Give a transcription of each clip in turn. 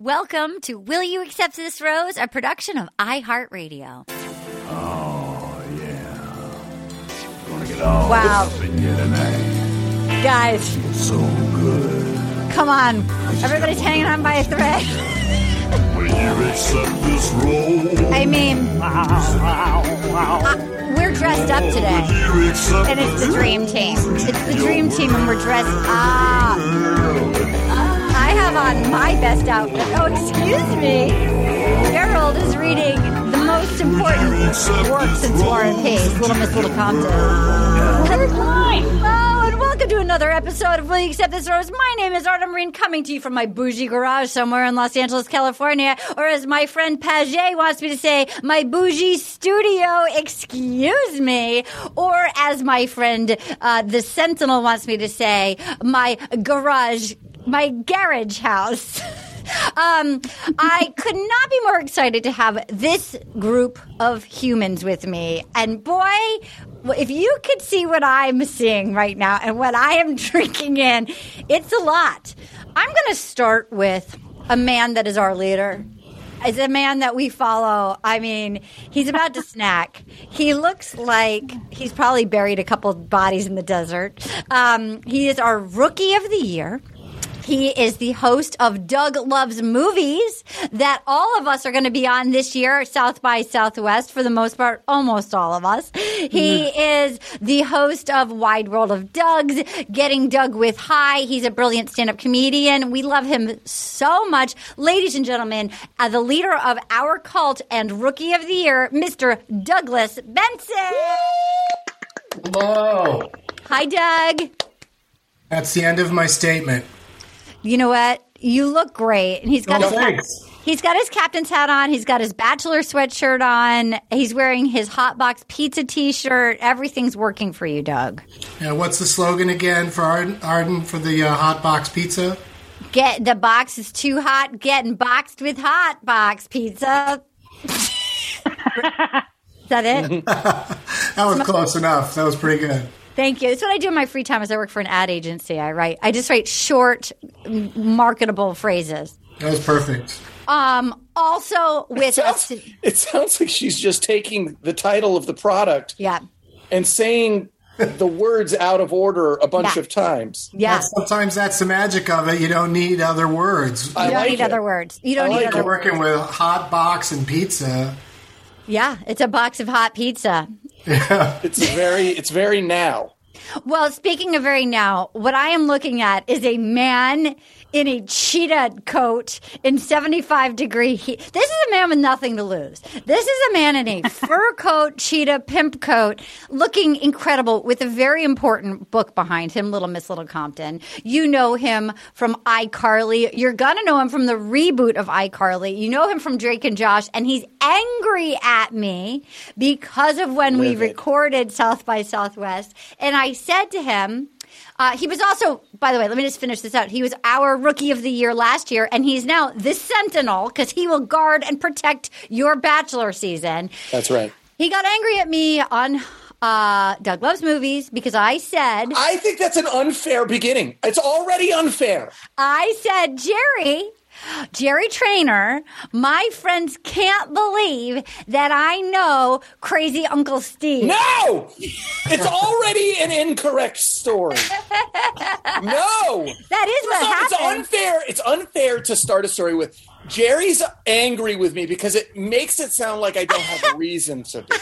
Welcome to Will You Accept This Rose, a production of iHeartRadio. Oh, yeah. Gonna get all Wow. up in you tonight. Guys, So good. come on. Everybody's hanging on by a thread. Will you accept this role? I mean, uh, we're dressed up today. Will you accept And it's the dream team. It's the dream team, and we're dressed up. I have on my best outfit. Oh, excuse me. Gerald is reading the most important work since War and Peace, Little Miss Little Compton. Oh, and welcome to another episode of Will You Accept This Rose? My name is Arden Myrin, coming to you from my bougie garage somewhere in Los Angeles, California, or as my friend Paget wants me to say, my bougie studio, excuse me, or as my friend uh, the Sentinel wants me to say, my garage, my garage house. Um, I could not be more excited to have this group of humans with me. And boy, if you could see what I'm seeing right now and what I am drinking in, it's a lot. I'm going to start with a man that is our leader. Is a man that we follow. I mean, he's about to snack. He looks like he's probably buried a couple bodies in the desert. Um, he is our rookie of the year. He is the host of Doug Loves Movies that all of us are going to be on this year, South by Southwest, for the most part, almost all of us. He is the host of Wide World of Doug's, Getting Doug with High. He's a brilliant stand up comedian. We love him so much. Ladies and gentlemen, uh, the leader of our cult and rookie of the year, Mr. Douglas Benson. Hello. Hi, Doug. That's the end of my statement. You know what? You look great. And he's got Oh, his thanks. He's got his captain's hat on. He's got his bachelor sweatshirt on. He's wearing his hot box pizza t-shirt. Everything's working for you, Doug. Yeah, what's the slogan again for Arden, Arden for the uh, hot box pizza? Get the box is too hot. Getting boxed with hot box pizza. is that it? That was close enough. That was pretty good. Thank you. It's what I do in my free time. As I work for an ad agency, I write. I just write short, marketable phrases. That was perfect. Um. Also with sounds, us. it sounds like she's just taking the title of the product Yeah. and saying the words out of order a bunch Yeah. of times. Yeah. That's- sometimes that's the magic of it. You don't need other words. I You don't like need it. other words. You don't I need like other You're words. working with hot box and pizza. Yeah, it's a box of hot pizza. It's very it's very now. Well, speaking of very now, what I am looking at is a man in a cheetah coat in 75 degree heat. This is a man with nothing to lose. This is a man in a fur coat, cheetah pimp coat, looking incredible with a very important book behind him, Little Miss Little Compton. You know him from iCarly. You're gonna know him from the reboot of iCarly. You know him from Drake and Josh, and he's angry at me because of when we Livid. recorded South by Southwest. And I said to him, uh, he was also, by the way, let me just finish this out. He was our rookie of the year last year, and he's now the sentinel because he will guard and protect your bachelor season. That's right. He got angry at me on uh, Doug Loves Movies because I said, I think that's an unfair beginning. It's already unfair. I said, Jerry, Jerry Trainor, my friends can't believe that I know crazy Uncle Steve. No! It's already an incorrect story. No! That is what So it's happened. unfair. It's unfair to start a story with Jerry's angry with me because it makes it sound like I don't have a reason to be.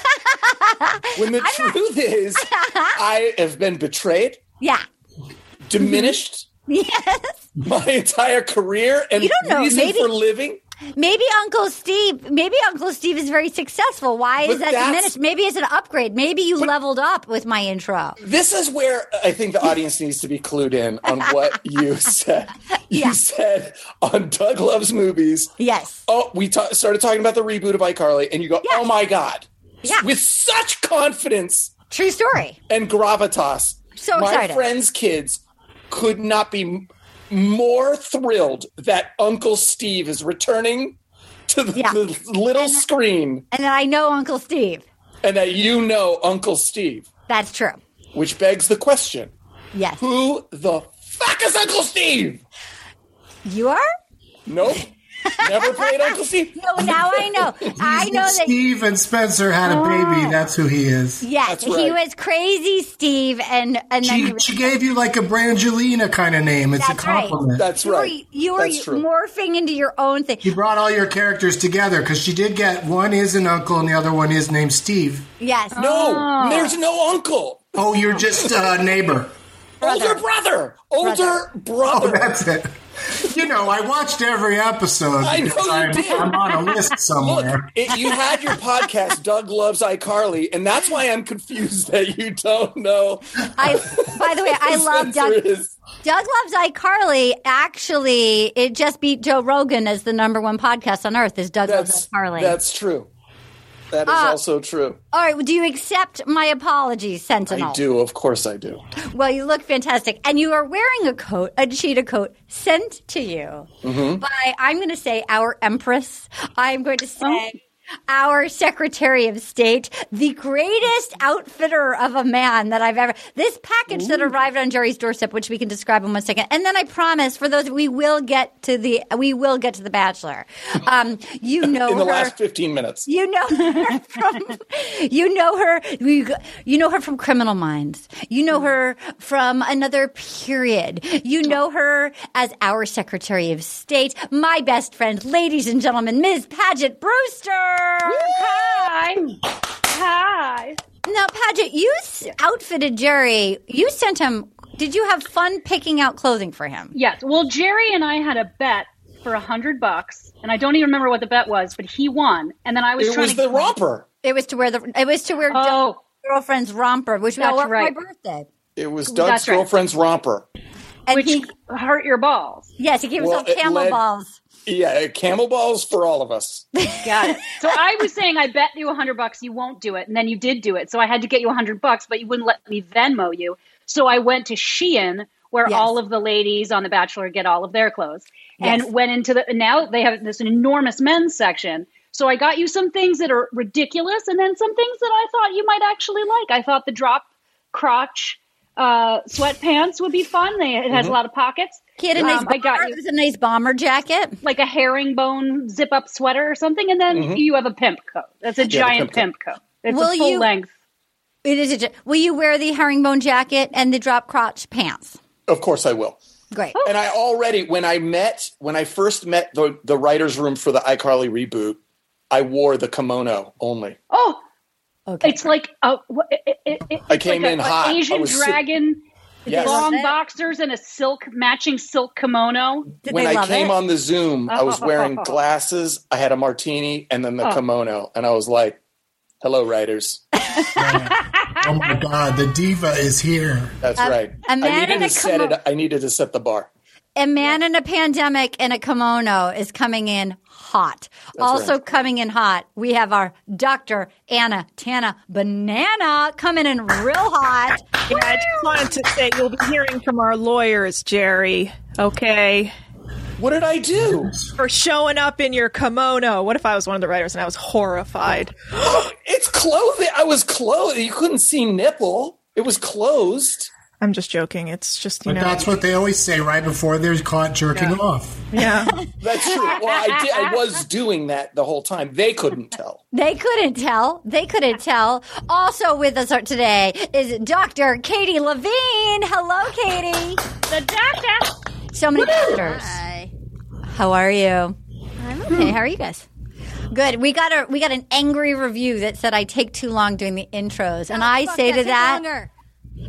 When the truth is, I have been betrayed, yeah. diminished Yes. my entire career and You don't know, reason maybe- for living. Maybe Uncle Steve, maybe Uncle Steve is very successful. Why is But that diminished? Maybe it's an upgrade. Maybe you leveled up with my intro. This is where I think the audience needs to be clued in on what you said. You Yeah. said on Doug Loves Movies, Yes. oh, we ta- started talking about the reboot of iCarly, and you go, Yeah. oh my God. Yeah. With such confidence True story. and gravitas. So my excited. friends' kids could not be more thrilled that Uncle Steve is returning to the, Yeah. the little screen And then I know Uncle Steve. and that you know Uncle Steve. That's true. Which begs the question Yes. who the fuck is Uncle Steve? You are? Nope. Never played Uncle Steve. No, now I know. I know that. Steve and Spencer had a ah. baby. That's who he is. Yes, That's he was crazy Steve, and and then he She, was she gave you like a Brangelina kind of name. It's That's a right. compliment. That's you were, right. you were morphing into your own thing. She brought all your characters together because she did get one is an uncle and the other one is named Steve. Yes. No, oh. there's no uncle. Oh, you're just a neighbor. Older brother. Older brother. Oh, that's it. You know, I watched every episode. I know you I'm, did. I'm on a list Look, somewhere. it, you had your podcast, Doug Loves iCarly, and that's why I'm confused that you don't know. I. By the way, I love Doug. Is- Doug loves iCarly. Actually, it just beat Joe Rogan as the number one podcast on earth. Is Doug That's loves iCarly? that's true. That is Uh, also true. All right. Do you accept my apologies, Sentinel? I do, of course, I do. Well, you look fantastic, and you are wearing a coat, a cheetah coat, sent to you Mm-hmm. by I'm going to say our Empress. I'm going to say. Our Secretary of State, the greatest outfitter of a man that I've ever. This package that arrived on Jerry's doorstep, which we can describe in one second, and then I promise for those we will get to the we will get to the Bachelor. Um, you know In the her. last 15 minutes. You know her from you know her you, you know her from Criminal Minds. You know her from another period. You know her as our Secretary of State, my best friend, ladies and gentlemen, Ms. Paget Brewster. Hi. Hi. Now, Paget, you s- outfitted Jerry. You sent him. Did you have fun picking out clothing for him? Yes. Well, Jerry and I had a bet for a hundred bucks, and I don't even remember what the bet was, but he won. And then I was It trying was to the romper. It was to wear the. It was to wear Oh. Doug's girlfriend's romper, which That's was for right. my birthday. It was Doug's That's right. girlfriend's romper. And which he, hurt your balls. yes, he gave Well, himself it camel led- balls. Yeah, camel balls for all of us. Got it. so I was saying, I bet you a hundred bucks you won't do it, and then you did do it. So I had to get you a hundred bucks, but you wouldn't let me Venmo you. So I went to Shein, where Yes. all of the ladies on The Bachelor get all of their clothes, Yes. and went into the. Now they have this enormous men's section. So I got you some things that are ridiculous, and then some things that I thought you might actually like. I thought the drop crotch uh, sweatpants would be fun. They, it has a lot of pockets. He had a nice. Um, I got you It was a nice bomber jacket. like a herringbone zip up sweater or something, and then you have a pimp coat. That's a giant pimp pimp coat. It's Will a full you- length. It is. A, will you wear the herringbone jacket and the drop crotch pants? Of course I will. Great. Oh. And I already, when I met, when I first met the, the writer's room for the iCarly reboot, I wore the kimono only. Oh, Okay. it's like a. It, it, it, it's I came like in a, hot. An I Asian was sit- dragon, Yes. long it. boxers, and a silk matching silk kimono. Did when they I love came it? on the Zoom, I was wearing glasses, I had a martini, and then the Oh. kimono. And I was like, hello, writers. Oh my God, the diva is here. That's right. a man I needed in a to set kimo- it. I needed to set the bar. a man in a pandemic in a kimono is coming in hot. also right. coming in hot, we have our Dr. Anna Tana Banana coming in real hot. Yeah, I just wanted to say you'll be hearing from our lawyers, Jerry. Okay. What did I do? For showing up in your kimono. What if I was one of the writers and I was horrified? It's clothing. I was clothed. You couldn't see nipple. It was closed. I'm just joking. It's just, you But know. that's what they always say right before they're caught jerking off. yeah. That's true. Well, I did. I was doing that the whole time. They couldn't tell. They couldn't tell. They couldn't tell. Also with us today is Dr. Katie Levine. Hello, Katie. The doctor. So many doctors. Hi. How are you? I'm okay. How are you guys? Good. We got a we got an angry review that said I take too long doing the intros, and oh, I say to that,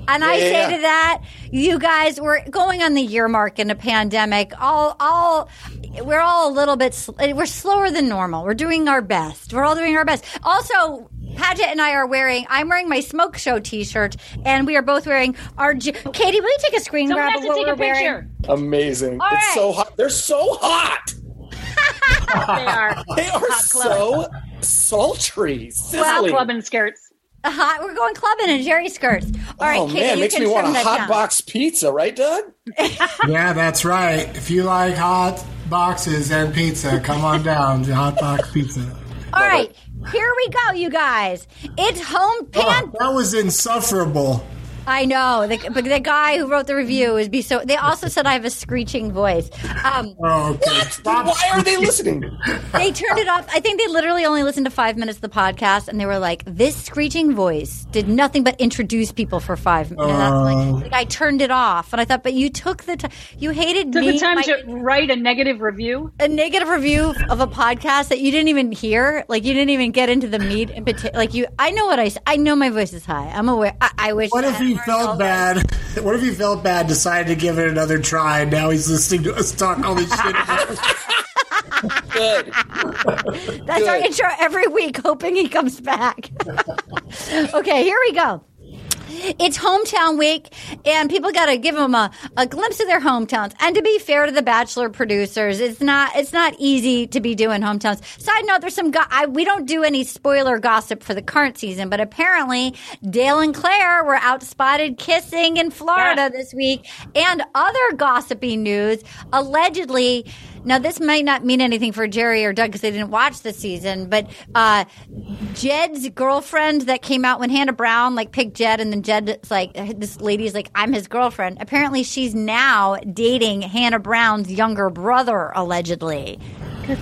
and I say yeah. to that, you guys, we're going on the year mark in a pandemic. All, all, we're all a little bit, sl- we're slower than normal. We're doing our best. We're all doing our best. Also, Paget and I are wearing, I'm wearing my Smoke Show t shirt, and we are both wearing our. J- Katie, will you take a screen Someone grab has of to what take we're a picture. wearing? Amazing. All it's right. so hot. They're so hot. They are They are so sultry, hot sizzling. club and skirts. Hot, we're going clubbing in Jerry skirts. All right, oh Katie, man, you makes can me want a that hot down. box pizza, right, Doug? Yeah, that's right. If you like hot boxes and pizza, come on down to Hot Box Pizza. All right, here we go, you guys. It's home Oh, that was insufferable. I know. The, but the guy who wrote the review is be so. They also said I have a screeching voice. Um, Oh, okay. Stop. Why are they listening? they turned it off. I think they literally only listened to five minutes of the podcast, and they were like, "This screeching voice did nothing but introduce people for five minutes." Oh. like, like, I turned it off, and I thought, "But you took the time. You hated Took me. the time my- to write a negative review. a negative review of a podcast that you didn't even hear. Like you didn't even get into the meat in particular. Like you, I know what I. I know my voice is high. I'm aware. I, I wish. What I if he had felt all bad? What if he felt bad, decided to give it another try, and now he's listening to us talk all this shit? About us? Good. That's our intro every week, hoping he comes back. okay, here we go. It's hometown week, and people got to give them a, a glimpse of their hometowns. And to be fair to the Bachelor producers, it's not it's not easy to be doing hometowns. Side note: There's some go- I, we don't do any spoiler gossip for the current season, but apparently Dale and Clare were out spotted kissing in Florida this week, and other gossipy news allegedly. Now, this might not mean anything for Jerry or Doug because they didn't watch the season, but uh, Jed's girlfriend that came out when Hannah Brown like picked Jed, and then Jed's like, this lady's like, I'm his girlfriend. Apparently, she's now dating Hannah Brown's younger brother, allegedly.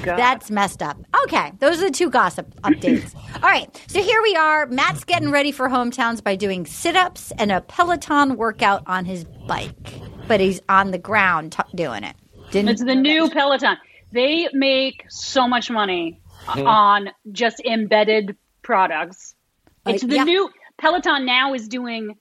God. That's messed up. Okay, those are the two gossip updates. All right, so here we are. Matt's getting ready for hometowns by doing sit ups and a Peloton workout on his bike, but he's on the ground t- doing it. Didn't It's the new Peloton. They make so much money Hmm. on just embedded products. It's the yeah. new Peloton now is doing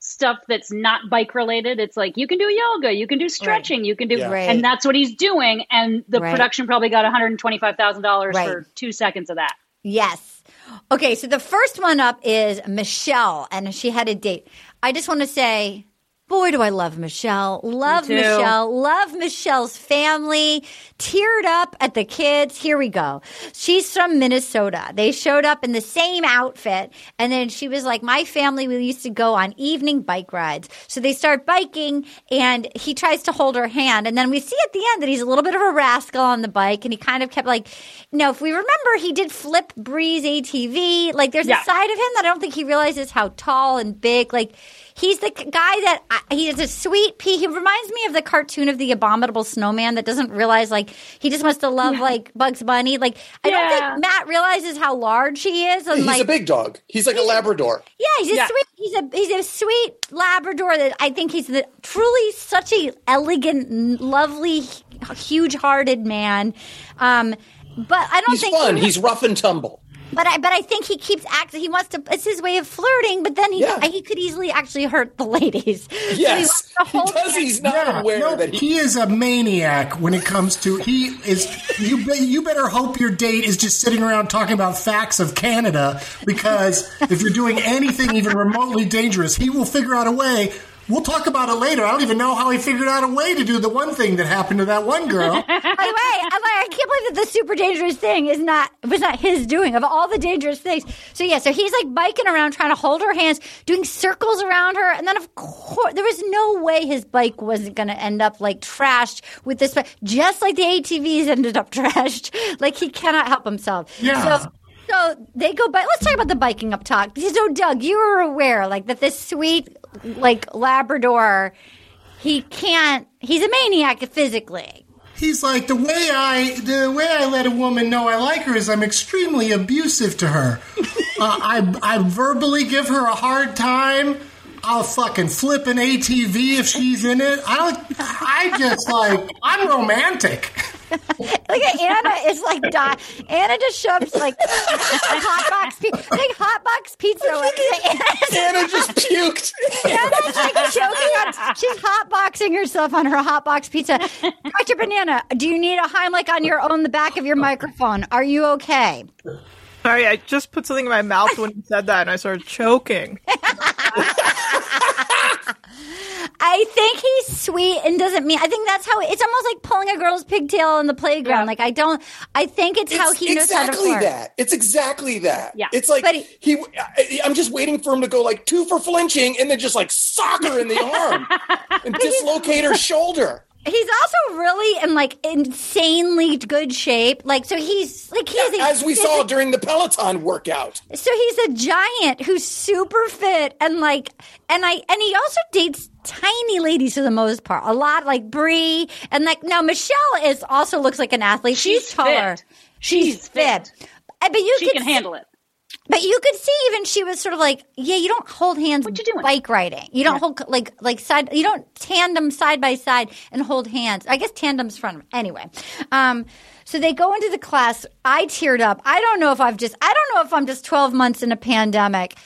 stuff that's not bike related. It's like you can do yoga, you can do stretching, you can do, Yeah. Right. and that's what he's doing. And the Right. production probably got one hundred twenty five thousand dollars Right. for two seconds of that. Yes. Okay, so the first one up is Michelle, and she had a date. I just want to say, boy, do I love Michelle. Love. Michelle. Love Michelle's family. Teared up at the kids. Here we go. She's from Minnesota. They showed up in the same outfit, and then she was like, My family, we used to go on evening bike rides. So they start biking, and he tries to hold her hand. And then we see at the end that he's a little bit of a rascal on the bike, and he kind of kept like, no, if we remember, he did flip Breeze ATV. Like, there's Yeah. a side of him that I don't think he realizes how tall and big. Like, he's the guy that I, he is a sweet pea. He reminds me of the cartoon of the abominable snowman that doesn't realize like he just wants to love like Bugs Bunny. Like, I don't think Matt realizes how large he is. And He's like, a big dog. He's like a Labrador. yeah, he's a Yeah. sweet. He's a he's a sweet Labrador that I think he's the truly such a elegant, lovely, huge-hearted man. Um, but I don't He's think fun. he- He's rough and tumble. But I but I think he keeps acting. He wants to. It's his way of flirting. But then he Yeah. he could easily actually hurt the ladies. So he Yes, wants to hold because he's not Yeah, aware no, that he. he is a maniac when it comes to he is. You be- you better hope your date is just sitting around talking about facts of Canada because if you're doing anything even remotely dangerous, he will figure out a way. We'll talk about it later. I don't even know how he figured out a way to do the one thing that happened to that one girl. By the way, I'm like, I can't believe that the super dangerous thing is not was not his doing of all the dangerous things. So yeah, so he's like biking around trying to hold her hands, doing circles around her, and then of course there was no way his bike wasn't going to end up like trashed with this, just like the ATVs ended up trashed. Like he cannot help himself. Yeah. So, so they go by. Let's talk about the biking up top. So Doug, you were aware like that this sweet like Labrador, he can't. He's a maniac physically. He's like the way I the way I let a woman know I like her is I'm extremely abusive to her. uh, I I verbally give her a hard time. I'll fucking flip an ATV if she's in it. I don't. I just like I'm romantic. Look at Anna is like die. Anna just shoves like hot box pizza, like hot box pizza. Like, Anna just puked. Anna's like choking on. She's hot boxing herself on her hot box pizza. Dr. Banana, do you need a Heimlich on your on the back of your microphone? Are you okay? Sorry, I just put something in my mouth when you said that, and I started choking. I think he's sweet and doesn't mean. I think that's how it's almost like pulling a girl's pigtail in the playground. Yeah. Like I don't. I think it's, how It's he knows how to exactly flirt. that. It's exactly that. Yeah. It's like But he, he- I, I'm just waiting for him to go like two for flinching and then just like sock her in the arm and dislocate her shoulder. He's also really in like insanely good shape. Like, so he's like he's a As we saw physi- during the Peloton workout. So he's a giant who's super fit and like, and I and he also dates tiny ladies for the most part. A lot like Bri and like now Michelle is also looks like an athlete. She's, She's taller. fit. She's fit. Uh, But you She could can handle it. But you could see even she was sort of like, yeah, you don't hold hands What you doing? bike riding. You don't hold like like side. You don't tandem side by side and hold hands. I guess tandem's front. Anyway, um, so they go into the class. I teared up. I don't know if I've just. I don't know if I'm just 12 months in a pandemic.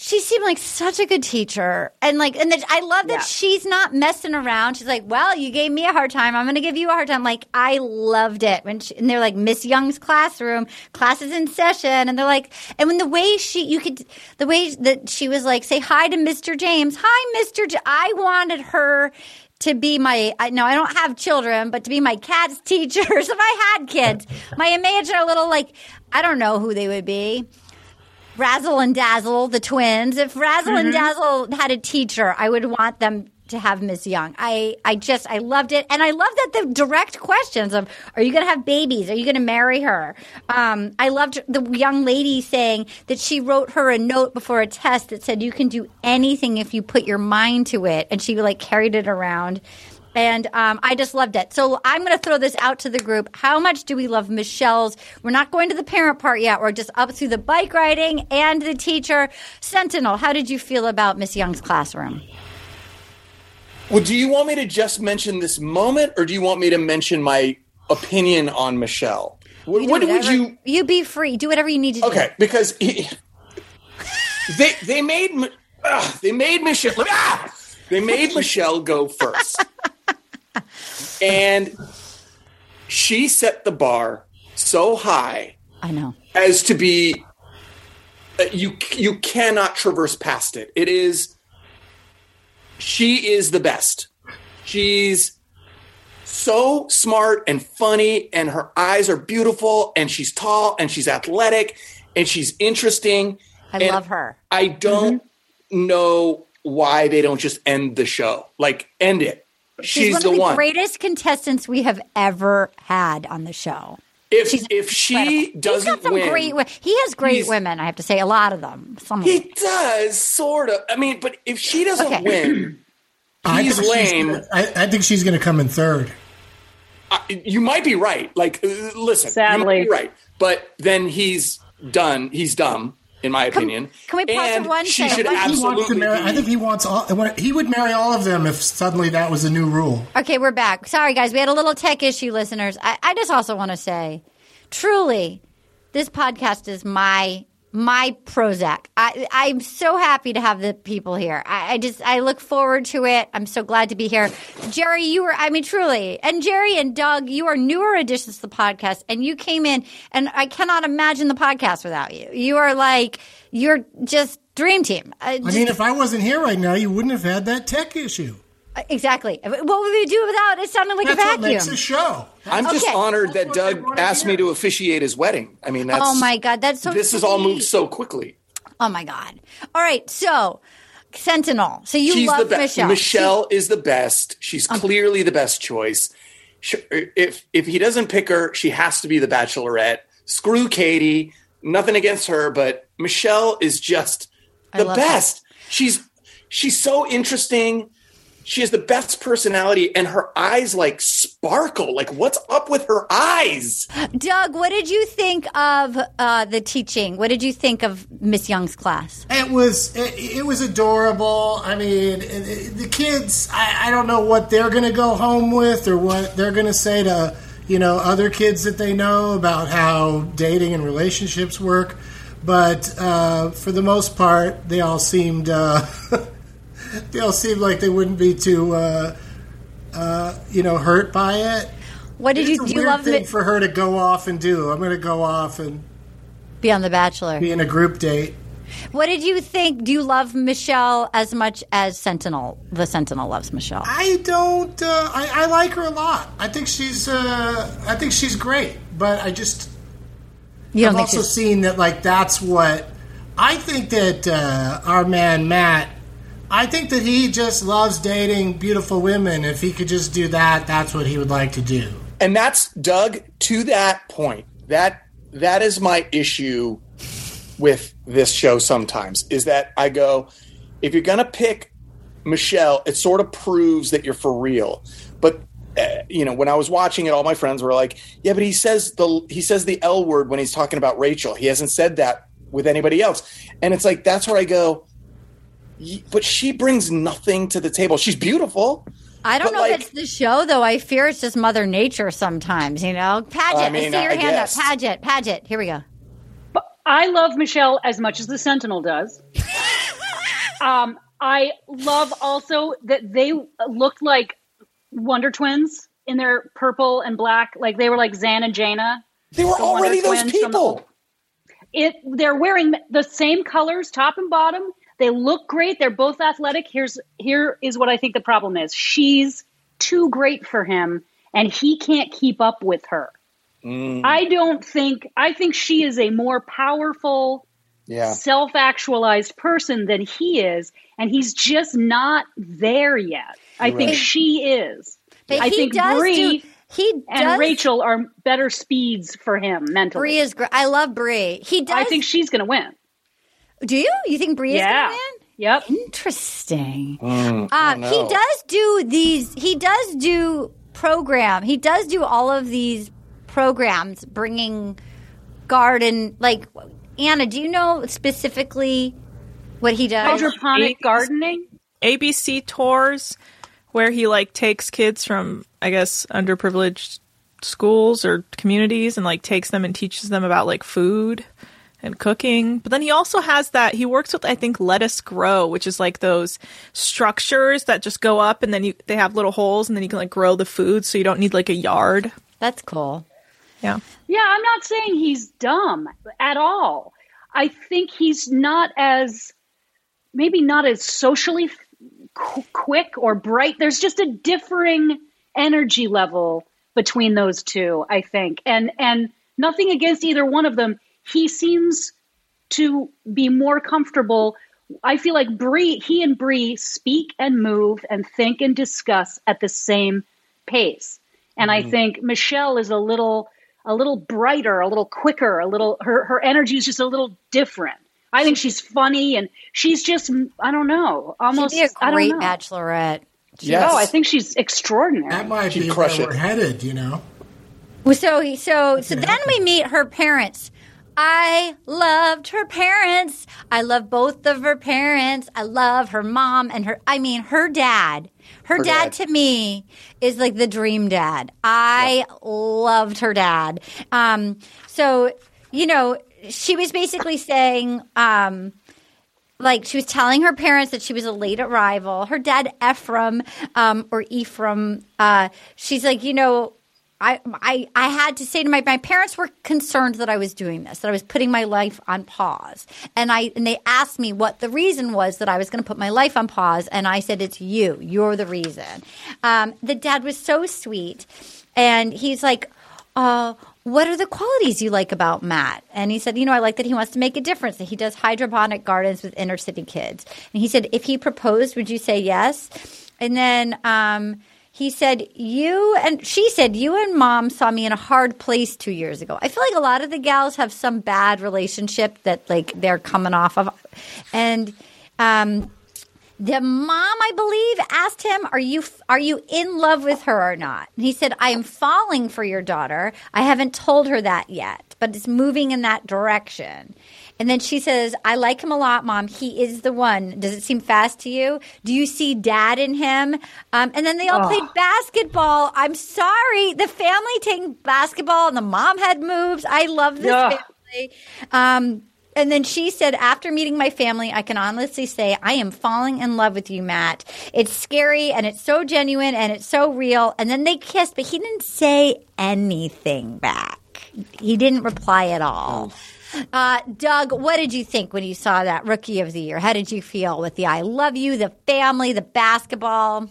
She seemed like such a good teacher, and like, and that I love that Yeah. she's not messing around. She's like, "Well, you gave me a hard time. I'm going to give you a hard time." Like, I loved it when she, and they're like Miss Young's classroom, classes in session, and they're like, and when the way she, you could, the way that she was like, say hi to Mr. James, hi, Mr. J-. I wanted her to be my I no, I don't have children, but to be my cat's teachers. if I had kids, my imagine a little like I don't know who they would be. Razzle and Dazzle, the twins. If Razzle and Dazzle had a teacher, I would want them to have Miss Young. I, I just, I loved it. And I love that the direct questions of, are you going to have babies? Are you going to marry her? Um, I loved the young lady saying that she wrote her a note before a test that said, you can do anything if you put your mind to it. And she like carried it around. And um, I just loved it. So I'm going to throw this out to the group. How much do we love Michelle's? We're not going to the parent part yet. We're just up through the bike riding and the teacher. Sentinel, how did you feel about Miss Young's classroom? Well, do you want me to just mention this moment, or do you want me to mention my opinion on Michelle? What, what would you? You be free. Do whatever you need to do. Okay, because he, they they made they made Michelle ah, they made Michelle go first, and she set the bar so high I know. as to be uh, you you cannot traverse past it. It is she is the best. She's so smart and funny and her eyes are beautiful and she's tall and she's athletic and she's interesting. I And love her. I don't know why they don't just end the show. Like end it. She's, She's, one the of the one. greatest contestants we have ever had on the show. if She's if she doesn't He's got some win, great. He has great he's- women. I have to say, a lot of them. Some of them. He does, sort of. I mean, but if she doesn't Okay. win, I he's think she's lame. gonna- I, I think she's going to come in third. I- you might be right. Like, uh, listen, you Sadly. might be right. But then he's done. He's dumb, in my opinion. can we pause and for one she second? should What- He He wants to absolutely. marry. I think he wants all. He would marry all of them if suddenly that was a new rule. Okay, we're back. Sorry, guys. We had a little tech issue, listeners. I, I just also want to say, truly, this podcast is my my Prozac. I, I'm so happy to have the people here. I, I just I look forward to it. I'm so glad to be here. Jerry, you were I mean truly, and Jerry and Doug, you are newer additions to the podcast, and you came in, and I cannot imagine the podcast without you. You are like you're just dream team. Uh, I mean, if I wasn't here right now, you wouldn't have had that tech issue. Exactly. What would we do without it? Sounded like That's a what makes a show. I'm just honored that That's what Doug asked me to officiate his wedding. I mean, that's Oh my god, that's so. this has all moved so quickly. Oh my god! All right, so Sentinel. So you She's love the best. Michelle. Michelle is the best. She's clearly the best choice. Sh- If if he doesn't pick her, she has to be the Bachelorette. Screw Katie. Nothing against her, but Michelle is just the love best. She's she's so interesting. She has the best personality, and her eyes like sparkle. Like, what's up with her eyes? Doug, what did you think of uh, the teaching? What did you think of Miss Young's class? It was it, it was adorable. I mean, it- it- the kids. I, I don't know what they're going to go home with or what they're going to say to you know other kids that they know about how dating and relationships work. But uh, for the most part, they all seemed uh, they all seemed like they wouldn't be too uh, uh, you know hurt by it. What did It's you do? You love thing Mi- for her to go off and do. I'm going to go off and be on The Bachelor? be in a group date. What did you think? Do you love Michelle as much as Sentinel? The Sentinel loves Michelle. I don't. Uh, I, I like her a lot. I think she's. Uh, I think she's great. But I just. You don't I've also she's seen that like that's what. I think that uh, our man Matt I think that he just loves dating beautiful women. If he could just do that, that's what he would like to do. And that's Doug to that point. That that is my issue with this show sometimes is that I go if you're going to pick Michelle, it sort of proves that you're for real. But uh, you know, when I was watching it, all my friends were like, "Yeah, but he says the he says the L word when he's talking about Rachel. He hasn't said that with anybody else." And it's like that's where I go. "Ye- But she brings nothing to the table. She's beautiful. I don't know like- if it's the show though. I fear it's just Mother Nature sometimes. You know, Paget. I, I see your I hand guess. up. Paget. Paget. Here we go. I love Michelle as much as the Sentinel does. um, I love also that they looked like Wonder Twins in their purple and black, like they were like Zan and Jayna. They were The Wonder already those Twins from the- people. It they're wearing the same colors, top and bottom. They look great. They're both athletic. Here's here is what I think the problem is. She's too great for him, and he can't keep up with her. Mm. I don't think. I think she is a more powerful Yeah. self actualized person than he is, and he's just not there yet. I You're think right. she is. But I he think does Bri do. He and does. Rachel are better speeds for him mentally. Bri is great. I love Bri. He does. I think she's going to win. Do you? You think Bri is Yeah. going to win? Yep. Interesting. Mm, Um, he does do these. He does do program. He does do all of these programs, bringing garden. Like Anna, do you know specifically what he does? Hydroponic Eight- gardening. ABC tours where he like takes kids from I guess underprivileged schools or communities and like takes them and teaches them about like food and cooking. But then he also has that he works with I think Lettuce Grow, which is like those structures that just go up and then you they have little holes and then you can like grow the food so you don't need like a yard. That's cool. Yeah. Yeah, I'm not saying he's dumb at all. I think he's not as maybe not as socially qu- quick or bright. There's just a differing energy level between those two, I think. And and nothing against either one of them. He seems to be more comfortable. I feel like Bri, he and Bri speak and move and think and discuss at the same pace. And I mm-hmm. think Michelle is a little a little brighter, a little quicker, a little her her energy is just a little different. I think she's funny and she's just I don't know, almost She'd be I a great don't know. bachelorette. Yes. Oh, I think she's extraordinary. That might She'd be crush where it. we're headed, you know. So so so can then we meet her parents. I loved her parents. I love both of her parents. I love her mom and her. I mean, her dad. Her, Her dad, dad. to me is like the dream dad. I loved her dad. Um, so you know, she was basically saying. Um, like she was telling her parents that she was a late arrival. Her dad Ephraim um, or Ephraim, uh, she's like, you know, I, I I had to say to my my parents were concerned that I was doing this, that I was putting my life on pause, and I and they asked me what the reason was that I was going to put my life on pause, and I said it's you, you're the reason. Um, the dad was so sweet, and he's like, uh, what are the qualities you like about Matt? And he said, you know, I like that he wants to make a difference, that he does hydroponic gardens with inner city kids. And he said, if he proposed, would you say yes? And then um, he said, you and she said, you and mom saw me in a hard place two years ago. I feel like a lot of the gals have some bad relationship that like they're coming off of. And, um, the mom, I believe, asked him, "Are you are you in love with her or not?" And he said, "I am falling for your daughter. I haven't told her that yet, but it's moving in that direction." And then she says, "I like him a lot, mom. He is the one. Does it seem fast to you? Do you see dad in him?" Um, and then they all played basketball. I'm sorry, the family taking basketball, and the mom had moves. I love this Yeah. family. Um, and then she said, after meeting my family, I can honestly say I am falling in love with you, Matt. It's scary and it's so genuine and it's so real. And then they kissed, but he didn't say anything back. He didn't reply at all. Uh, Doug, what did you think when you saw that rookie of the year? How did you feel with the I love you, the family, the basketball?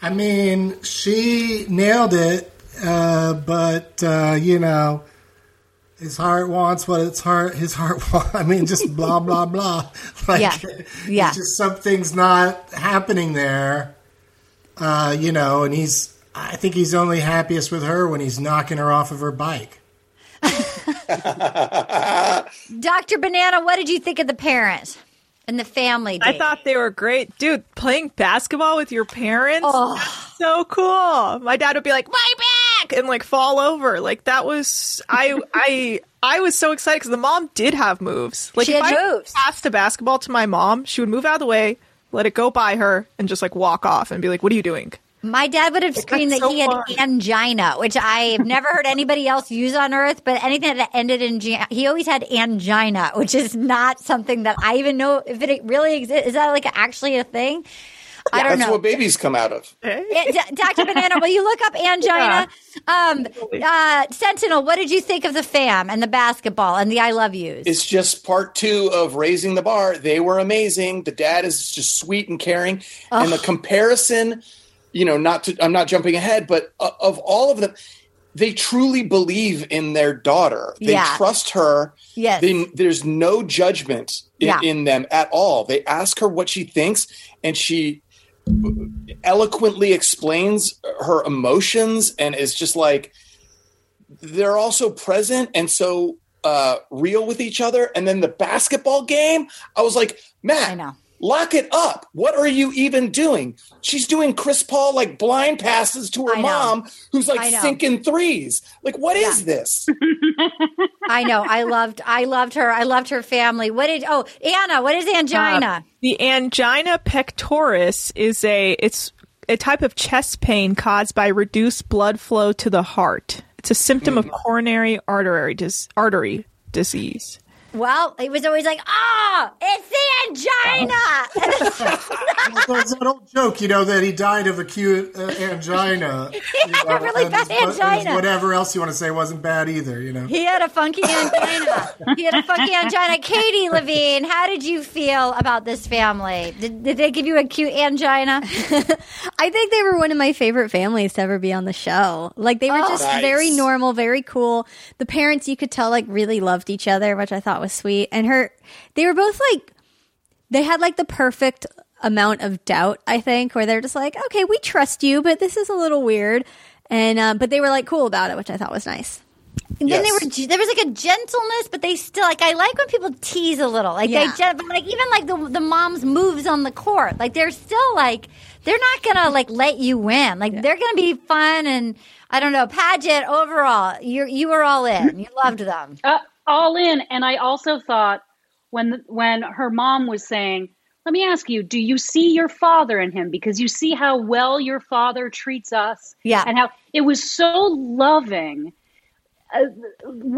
I mean, she nailed it, uh, but uh, you know, his heart wants what its heart his heart wants. I mean, just blah blah blah. Like, Yeah. Yeah. It's just something's not happening there. Uh, you know, and he's. I think he's only happiest with her when he's knocking her off of her bike. Dr. Banana, what did you think of the parents and the family? I thought they were great. Dude, playing basketball with your parents? Oh. that's So cool. My dad would be like, my back! And like fall over. Like that was, I, I, I was so excited because the mom did have moves. Like She if I moves. passed a basketball to my mom, she would move out of the way, let it go by her, and just like walk off and be like, what are you doing? My dad would have screamed that so he had fun. angina, which I've never heard anybody else use on earth, but anything that ended in G, he always had angina, which is not something that I even know if it really exists. Is that like actually a thing? I don't That's know. what babies come out of. Yeah, Dr. Banana, will you look up angina? Um, uh, Sentinel, what did you think of the fam and the basketball and the I love yous? It's just part two of raising the bar. They were amazing. The dad is just sweet and caring, and the comparison. You know, not to. I'm not jumping ahead, but uh, of all of them, they truly believe in their daughter. They Yeah. trust her. Yes. They, there's no judgment in, Yeah. in them at all. They ask her what she thinks, and she eloquently explains her emotions and is just like they're also present and so uh, real with each other. And then the basketball game, I was like, Matt, I know. Lock it up. What are you even doing? She's doing Chris Paul like blind passes to her mom, who's like know. sinking threes. Like, what is this? I know. I loved. I loved her. I loved her family. What did? Oh, Anna. What is angina? Uh, the angina pectoris is a it's a type of chest pain caused by reduced blood flow to the heart. It's a symptom of hmm. coronary artery dis- artery disease. Well, he was always like, "Ah, it's the angina." There's that old joke, you know, that he died of acute uh, angina. He you had a know, really bad his- his angina. Whatever else you want to say wasn't bad either, you know. he had a funky angina. he had a funky angina. Katie Levine, how did you feel about this family? Did, did they give you a cute angina? I think they were one of my favorite families to ever be on the show. Like they were Oh. just Nice. very normal, very cool. The parents you could tell like really loved each other, which I thought was sweet. And her they were both like they had like the perfect amount of doubt, I think, where they're just like, "Okay, we trust you, but this is a little weird." And uh, but they were like cool about it, which I thought was nice. And then they were there was like a gentleness, but they still like I like when people tease a little, like Yeah. they but like even like the the mom's moves on the court, like they're still like they're not gonna like let you win, like they're gonna be fun and I don't know Paget overall, you you were all in, you loved them. uh, all in. And I also thought when when her mom was saying, "Let me ask you, do you see your father in him? Because you see how well your father treats us, Yeah. and how it was so loving, uh,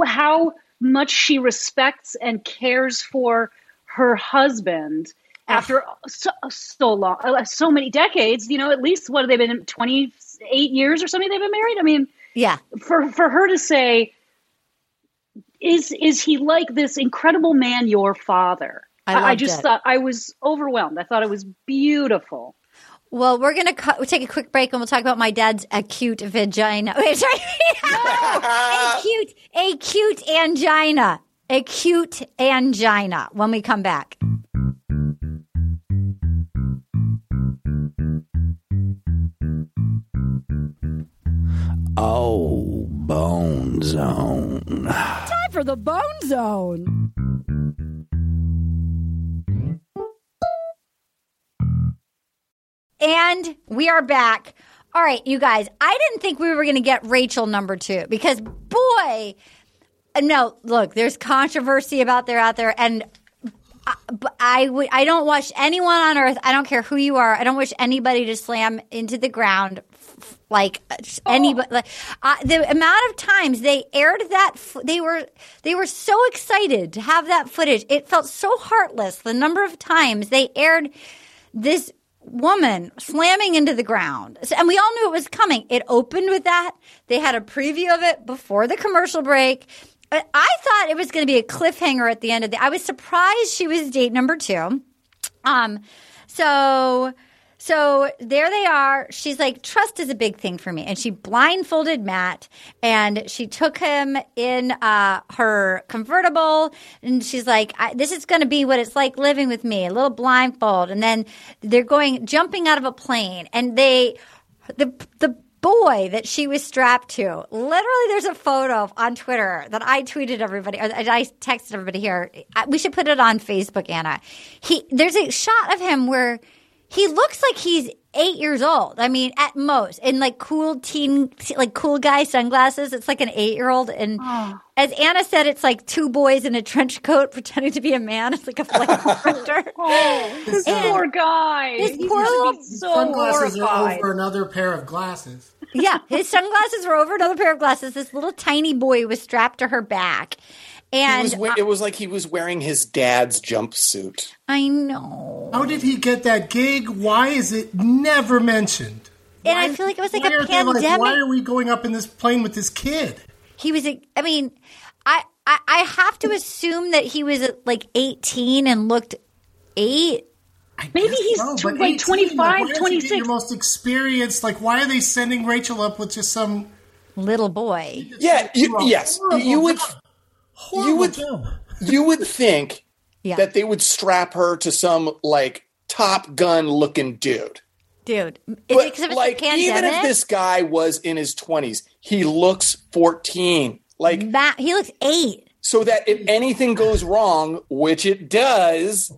how much she respects and cares for her husband." After so, so long, uh, so many decades, you know, at least what have they been twenty eight years or something? They've been married. I mean, Yeah, for for her to say is is he like this incredible man your father I I, I just it. thought i was overwhelmed i thought it was beautiful well we're gonna cut, take a quick break and we'll talk about my dad's acute vagina. Wait, sorry, acute acute angina, acute angina. When we come back. Oh, Bone Zone. For the Bone Zone. And we are back. All right, you guys, I didn't think we were going to get Rachel number two because, boy, uh, no, look, there's controversy about there out there. And I, I don't wish anyone on earth, I don't care who you are, I don't wish anybody to slam into the ground like uh, anybody. Like, uh, the amount of times they aired that, f- they were they were so excited to have that footage. It felt so heartless. The number of times they aired this woman slamming into the ground. So- And we all knew it was coming. It opened with that. They had a preview of it before the commercial break. I I thought it was going to be a cliffhanger at the end of the. I was surprised she was date number two. Um, so So there they are. She's like, trust is a big thing for me. And she blindfolded Matt and she took him in uh, her convertible. And she's like, this is going to be what it's like living with me, a little blindfold. And then they're going, jumping out of a plane. And they, the, the, Boy, that she was strapped to. Literally, there's a photo on Twitter that I tweeted everybody, I texted everybody here. We should put it on Facebook, Anna. He, there's a shot of him where he looks like he's eight years old. I mean, at most, in like cool teen, like cool guy sunglasses. It's like an eight year old. And oh. as Anna said, it's like two boys in a trench coat pretending to be a man. It's like a flamethrower. Oh, this poor guy. This He poor must little- be so Sunglasses are over another pair of glasses. yeah, his sunglasses were over another pair of glasses. This little tiny boy was strapped to her back. It And was, we- it was like he was wearing his dad's jumpsuit. I know. How did he get that gig? Why is it never mentioned? And I feel like it was like Why a are like, pandemic. why are we going up in this plane with this kid? he was, a- I mean, I, I, I have to assume that he was uh, like 18 and looked eight. I Maybe guess he's so, tw- like 18, 25, why don't you get 26. Your most experienced. Like, why are they sending Rachel up with just some Little boy. Yeah, you, yes, you would. Horrible You would- job? You would think Yeah. that they would strap her to some like Top Gun looking dude. Dude. But, it because it was like, even if this guy was in his twenties, he looks fourteen. Like Matt, he looks eight. so that if anything goes wrong, which it does,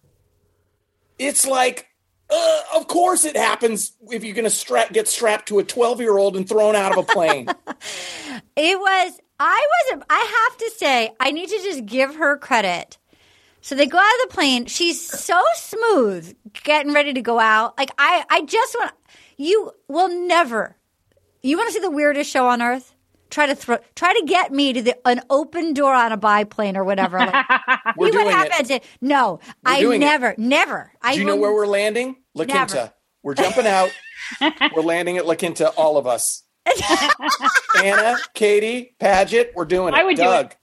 it's like, uh, of course it happens if you're going to stra- get strapped to a 12 year old and thrown out of a plane. It was, I wasn't, I have to say, I need to just give her credit. So they go out of the plane. She's so smooth getting ready to go out. Like, I, I just want, you will never, you want to see the weirdest show on earth? Try to throw, try to get me to the, an open door on a biplane or whatever. Like, We're see what doing it. No, I doing it. never, never. I Do you know where we're landing? La Quinta. Never. We're jumping out. we're landing at La Quinta, all of us. Anna, Katie, Paget, we're doing it. I would do Doug, it.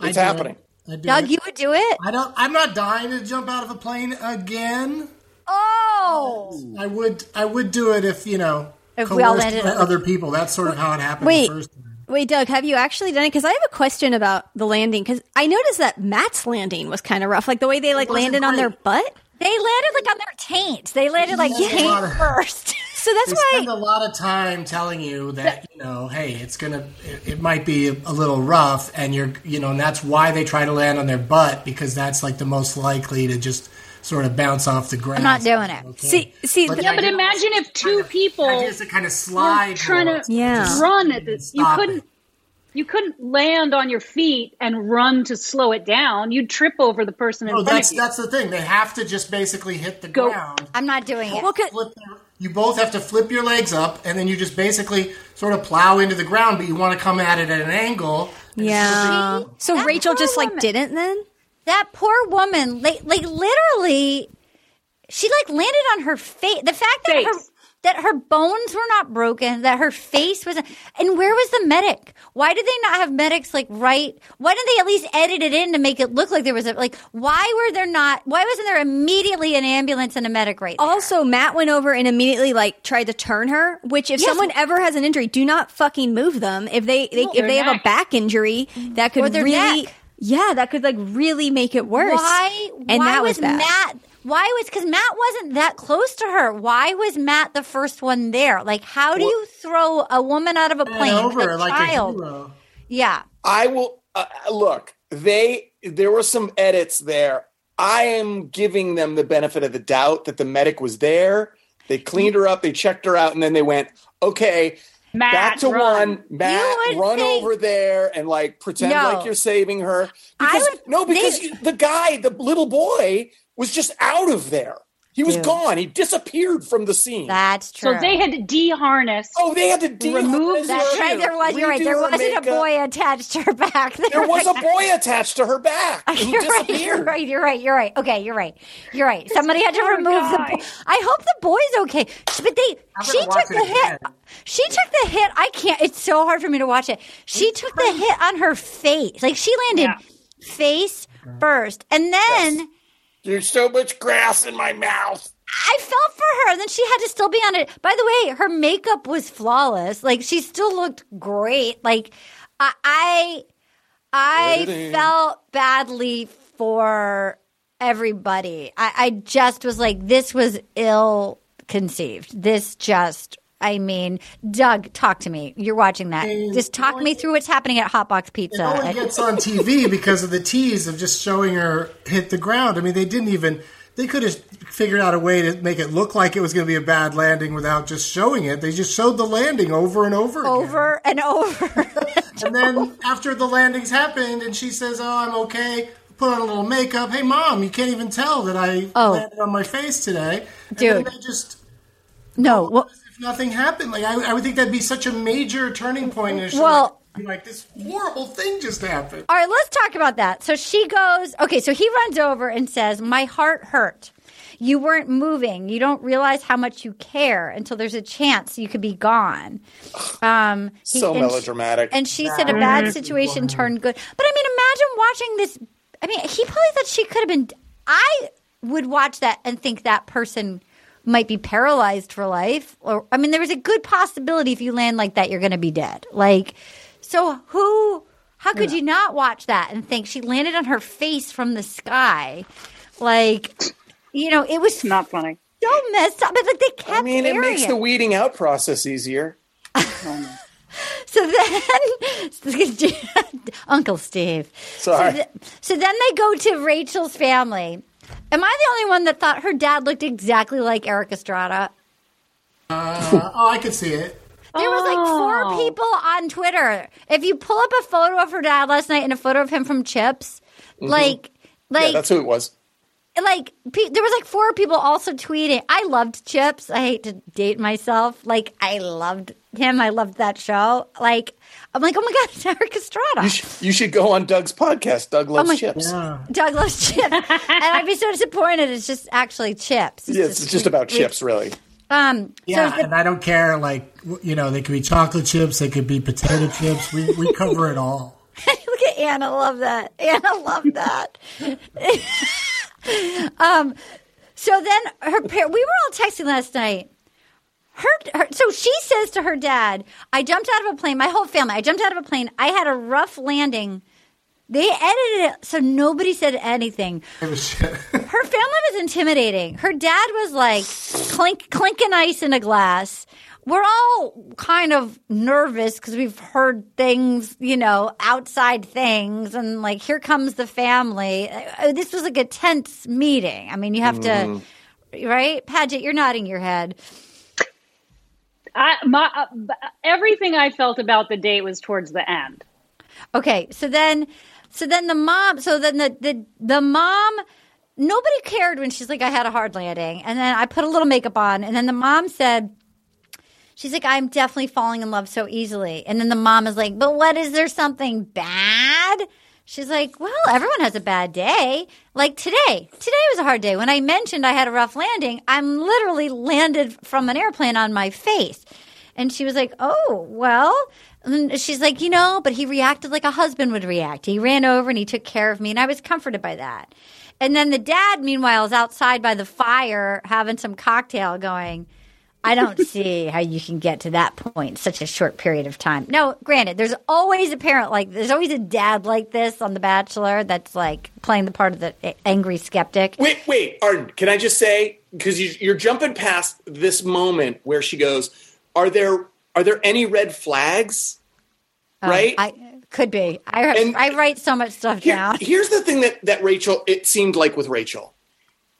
I it's do it. happening. I do Doug, it. you would do it? I don't. I'm not dying to jump out of a plane again. Oh. I would. I would do it if you know. If we all coerced landed by other people. That's sort of how it happened Wait. the first time. Wait, Doug, have you actually done it? Because I have a question about the landing. Because I noticed that Matt's landing was kind of rough, like the way they like wasn't landed on their butt. They landed like on their taint. They landed like Yeah. taint first. So that's why They why. spend a lot of time telling you that you know, hey, it's gonna, it, it might be a, a little rough, and you're, you know, and that's why they try to land on their butt because that's like the most likely to just sort of bounce off the ground. I'm not doing it. Okay. See, see, But th- Yeah, but imagine if two people The idea is kind of slide. trying more. to Yeah. run at this. You couldn't. it. You couldn't land on your feet and run to slow it down. You'd trip over the person in No, front that's of you. that's the thing. They have to just basically hit the Go. ground. I'm not doing it. well, 'cause- Flip their- you both have to flip your legs up, and then you just basically sort of plow into the ground, but you want to come at it at an angle. yeah. So Rachel poor just like didn't then. that poor woman, like, like literally, she like landed on her face. The fact that her Face. That her bones were not broken, that her face was, and where was the medic? Why did they not have medics like right? Why didn't they at least edit it in to make it look like there was a like? Why were there not? Why wasn't there immediately an ambulance and a medic right there? Also, Matt went over and immediately like tried to turn her. Which, if Yes. someone ever has an injury, do not fucking move them. If they, they if their they have a back injury, mm-hmm. that could Or their really, neck. yeah, that could like really make it worse. Why? And why that was, was bad. Matt? Why was because Matt wasn't that close to her? Why was Matt the first one there? Like, how do you throw a woman out of a plane? over a like child. a hero. Yeah. I will uh, look. They there were some edits there. I am giving them the benefit of the doubt that the medic was there. They cleaned her up. They checked her out, and then they went, "Okay, Matt, back to run. one. Matt, run think- over there and like pretend No. like you're saving her." Because would- no, because they- the guy, the little boy, was just out of there. He was Dude. gone. He disappeared from the scene. That's true. So they had to de-harness. oh, they had to de- Remove That's her. right. There was. You're right. There wasn't a boy attached to her back. There was a boy attached to her back who You're right, disappeared. you're right. You're right. You're right. Okay, you're right. You're right. Somebody had to poor remove the. guy. Bo- I hope the boy's okay. But they. She took it the hit. again. She took the hit. I can't. It's so hard for me to watch it. She took the hit on her face. Like she landed Yeah. face first, and then. There's so much grass in my mouth. I felt for her. And then she had to still be on it. By the way, her makeup was flawless. Like she still looked great. Like I, I, I felt badly for everybody. I, I just was like, this was ill conceived. This just. I mean, Doug, talk to me. You're watching that. mean, Just talk me through what's happening at Hotbox It Pizza. only gets on TV because of the tease of just showing her hit the ground. I mean, they didn't even. They could have figured out a way to make it look like it was going to be a bad landing without just showing it. They just showed the landing over and over again. over and over. And then after the landings happened, and she says, "Oh, I'm okay." Put on a little makeup. Hey, mom, you can't even tell that I Oh. landed on my face today. And Dude. then they just no, well, nothing happened. Like I, I would think that'd be such a major turning point. in. Well- like, like this horrible thing just happened. All right, let's talk about that. So she goes, okay, so he runs over and says, My heart hurt. You weren't moving. You don't realize how much you care until there's a chance you could be gone. Um, he- So and she- melodramatic. and she said a bad situation turned good. But I mean, imagine watching this. I mean, he probably thought she could have been. I would watch that and think that person might be paralyzed for life. Or, I mean, there was a good possibility if you land like that, you're going to be dead. Like, so who, how could you not watch that and think she landed on her face from the sky? Like, you know, it was Not funny. so messed up. But like, they kept I mean, it airing makes the weeding out process easier. So then, Uncle Steve. Sorry. So, th- so then they go to Rachel's family. Am I the only one that thought her dad looked exactly like Erik Estrada? Uh, oh, I could see it. There was like four people on Twitter. If you pull up a photo of her dad last night and a photo of him from Chips, like, Mm-hmm. yeah, like, that's who it was. like pe- there was like four people also tweeting. I loved Chips. I hate to date myself. Like I loved him. I loved that show. Like I'm like, oh my god, it's Erik Estrada. You, sh- you should go on Doug's podcast. Doug loves Oh my- chips. Yeah. Doug loves chips, and I'd be so disappointed. It's just actually chips. Yeah, it's just about we- chips, really. Um, Yeah, so the- and I don't care. Like you know, they could be chocolate chips, they could be potato chips. We we cover it all. look at Anna. Love that. Anna love that. um, so then her par- we were all texting last night. Her, her, so she says to her dad, "I jumped out of a plane. My whole family. I jumped out of a plane. I had a rough landing. They edited it so nobody said anything. Her family was intimidating. Her dad was like clink clinking ice in a glass. We're all kind of nervous because we've heard things, you know, outside things, and like here comes the family. Uh, This was like a tense meeting. I mean, you have to, right, Paget? You're nodding your head. I, my, uh, everything I felt about the date was towards the end. Okay, so then, so then the mom, so then the the the mom, nobody cared when she's like, I had a hard landing, and then I put a little makeup on, and then the mom said, she's like, I'm definitely falling in love so easily, and then the mom is like, but what is there something bad? She's like, well, everyone has a bad day. Like today, today was a hard day. When I mentioned I had a rough landing, I'm literally landed from an airplane on my face. And she was like, oh, well. And she's like, you know, but he reacted like a husband would react. He ran over and he took care of me, and I was comforted by that. And then the dad, meanwhile, is outside by the fire having some cocktail going, I don't see how you can get to that point in such a short period of time. No, granted, there's always a parent like there's always a dad like this on The Bachelor that's like playing the part of the angry skeptic. Wait, wait, Arden, can I just say because you, you're jumping past this moment where she goes, "Are there are there any red flags?" Oh, right? I could be. I I write so much stuff Here- down. here's the thing that that Rachel it seemed like with Rachel.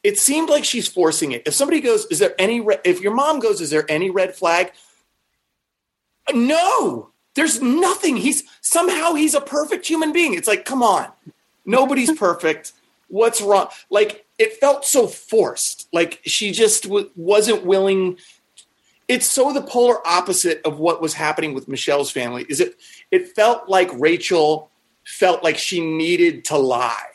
It seemed like she's forcing it. If somebody goes, "Is there any?" Re-? If your mom goes, "Is there any red flag?" No, there's nothing. He's somehow he's a perfect human being. It's like, come on, nobody's perfect. What's wrong? Like it felt so forced. Like she just w- wasn't willing. It's so the polar opposite of what was happening with Michelle's family. Is it? It felt like Rachel felt like she needed to lie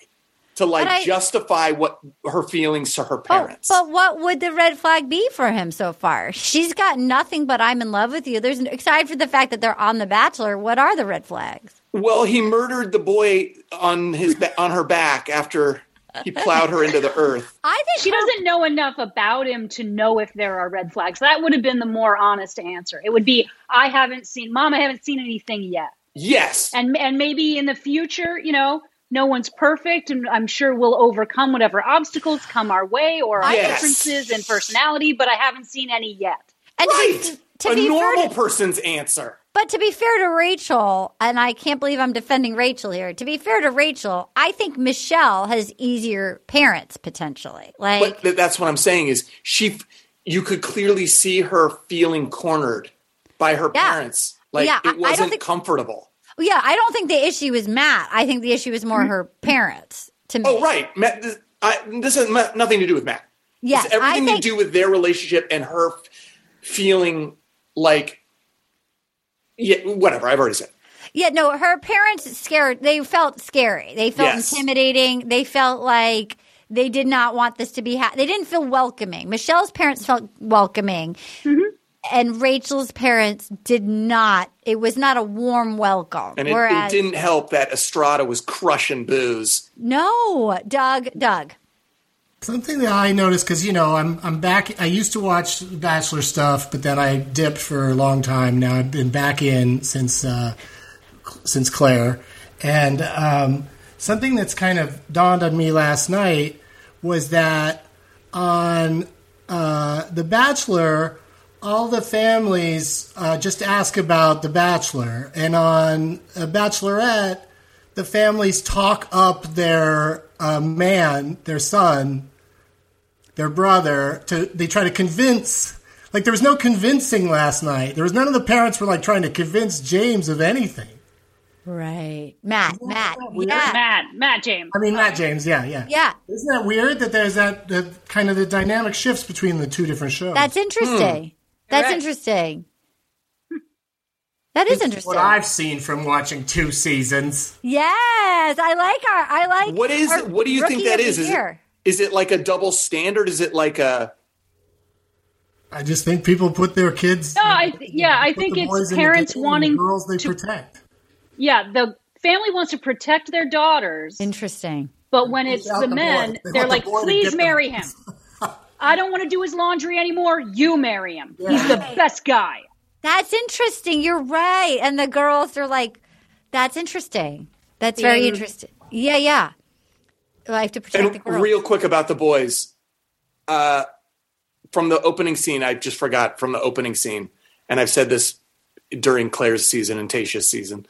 to like I- justify what her feelings to her Oh, parents. but what would the red flag be for him so far? She's got nothing but I'm in love with you. There's aside for the fact that they're on The Bachelor. What are the red flags? Well, he murdered the boy on his ba- on her back after he plowed her into the earth. I think She her- doesn't know enough about him to know if there are red flags. That would have been the more honest answer. It would be, I haven't seen, Mom, I haven't seen anything yet. Yes. And and maybe in the future, you know, no one's perfect, and I'm sure we'll overcome whatever obstacles come our way or our Yes. differences in personality. But I haven't seen any yet. and right. to, to a be fair normal to- person's answer. But to be fair to Rachel, and I can't believe I'm defending Rachel here. To be fair to Rachel, I think Michelle has easier parents potentially. Like, But that's what I'm saying is she. You could clearly see her feeling cornered by her Yeah. parents. Like Yeah, I- I it don't wasn't think- comfortable. Yeah, I don't think the issue is Matt. I think the issue is more mm-hmm. her parents. To me, Oh, right. Matt, this, I, this has nothing to do with Matt. Yes, it's everything think, to do with their relationship and her f- feeling like, yeah, whatever. I've already said. Yeah, no, her parents scared. They felt scary. They felt Yes. intimidating. They felt like they did not want this to be. Ha- they didn't feel welcoming. Michelle's parents felt welcoming, mm-hmm. And Rachel's parents did not. It was not a warm welcome. And it, it didn't help that Estrada was crushing booze. no, Doug, Doug. Something that I noticed because you know I'm I'm back. I used to watch Bachelor stuff, but then I dipped for a long time. Now I've been back in since uh, since Clare, and um, something that's kind of dawned on me last night was that on uh, The Bachelor, all the families uh, just ask about The Bachelor, and on a Bachelorette, the families talk up their uh, man, their son, their brother. To they try to convince. Like there was no convincing last night. There was none of the parents were like trying to convince James of anything. Right, Matt, Matt, weird? yeah, Matt, Matt James. I mean, Matt James, yeah, yeah, yeah. Isn't that weird that there's that, that kind of the dynamic shifts between the two different shows? That's interesting. That's Right. interesting. That is interesting. what I've seen from watching two seasons. Yes, I like our. I like. What is? our What do you think rookie that of the is? Is it, year. is it like a double standard? Is it like a? I just think people put their kids. No, I th- yeah, I think it's boys in the parents game the wanting girls they to- protect. Yeah, the family wants to protect their daughters, Interesting. but when it's the the men, boy. They they're want like, boy "Please get them." marry him." I don't want to do his laundry anymore. You marry him. He's the best guy. That's interesting. You're right. And the girls are like, "That's interesting. That's very Yeah. interesting." Yeah, yeah. I have to protect And the girls. real quick about the boys, uh, from the opening scene, I just forgot from the opening scene, and I've said this during Clare's season and Tayshia's season.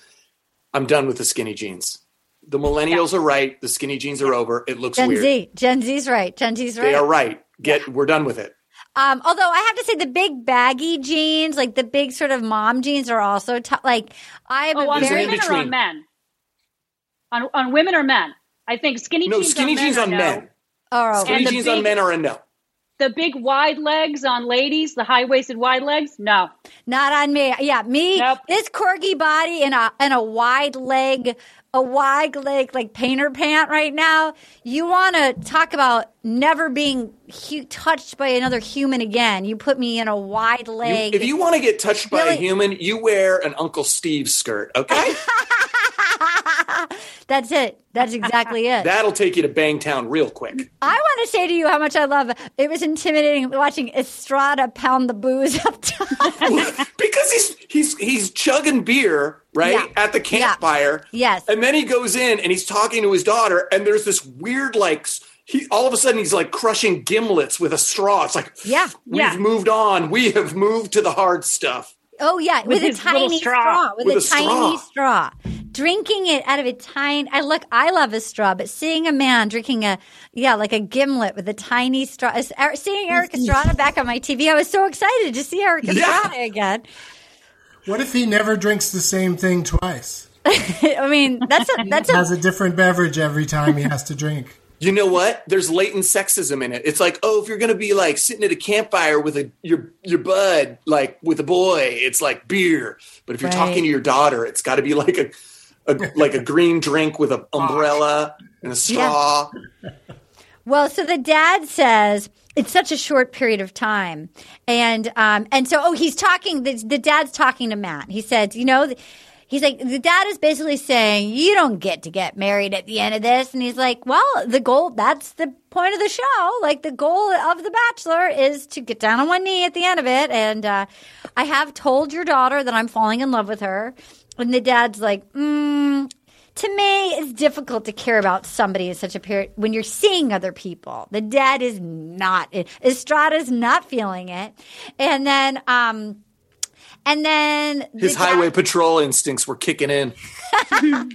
I'm done with the skinny jeans. The millennials are right. The skinny jeans are over. It looks weird. Gen weird. Z. Gen Z's right. Gen Z's right. They are right. Get. We're done with it. Um, although I have to say, the big baggy jeans, like the big sort of mom jeans, are also t- like I have Oh, a on very women or on men? On on women or men? I think skinny No jeans. skinny on men jeans are on no. men. oh, Skinny the jeans on men are a no. The big wide legs on ladies, the high waisted wide legs. No, Not on me. Yeah, me. Nope. This corgi body in a and a wide leg, a wide leg like painter pant right now. You want to talk about never being hu- touched by another human again? You put me in a wide You- leg. if you want to get touched by a human, you wear an Uncle Steve skirt. Okay, That's it. That's exactly it. that'll take you to Bangtown real quick. I want to say to you how much I love. It was intimidating watching Estrada pound the booze up top. because he's he's he's chugging beer right Yeah. at the campfire. Yes. and then he goes in and he's talking to his daughter, and there's this weird like he all of a sudden he's like crushing gimlets with a straw. It's like Yeah. we've Yeah. moved on. We have moved to the hard stuff. Oh yeah, with, a tiny straw. straw. with, With a, a tiny straw. straw. Drinking it out of a tiny. I look. I love a straw, but seeing a man drinking a yeah, like a gimlet with a tiny straw. is- er, Seeing Erik Estrada back on my TV, I was so excited to see Erik Yeah. Estrada again. What if he never drinks the same thing twice? I mean, that's a that's a Has a different beverage every time he has to drink. You know what? There's latent sexism in it. It's like, oh, if you're gonna be like sitting at a campfire with a your your bud, like with a boy, it's like beer. But if you're Right. talking to your daughter, it's got to be like a, a like a green drink with an umbrella and a straw. Well, so the dad says it's such a short period of time, and um, and so oh, he's talking. The, the dad's talking to Matt. He said, you know, he's like, the dad is basically saying, you don't get to get married at the end of this. And he's like, well, the goal, that's the point of the show. Like the goal of The Bachelor is to get down on one knee at the end of it. And uh, I have told your daughter that I'm falling in love with her. And the dad's like, mm, to me, it's difficult to care about somebody in such a period when you're seeing other people. The dad is not, Estrada's not feeling it. And then, um, and then His the dad- highway patrol instincts were kicking in.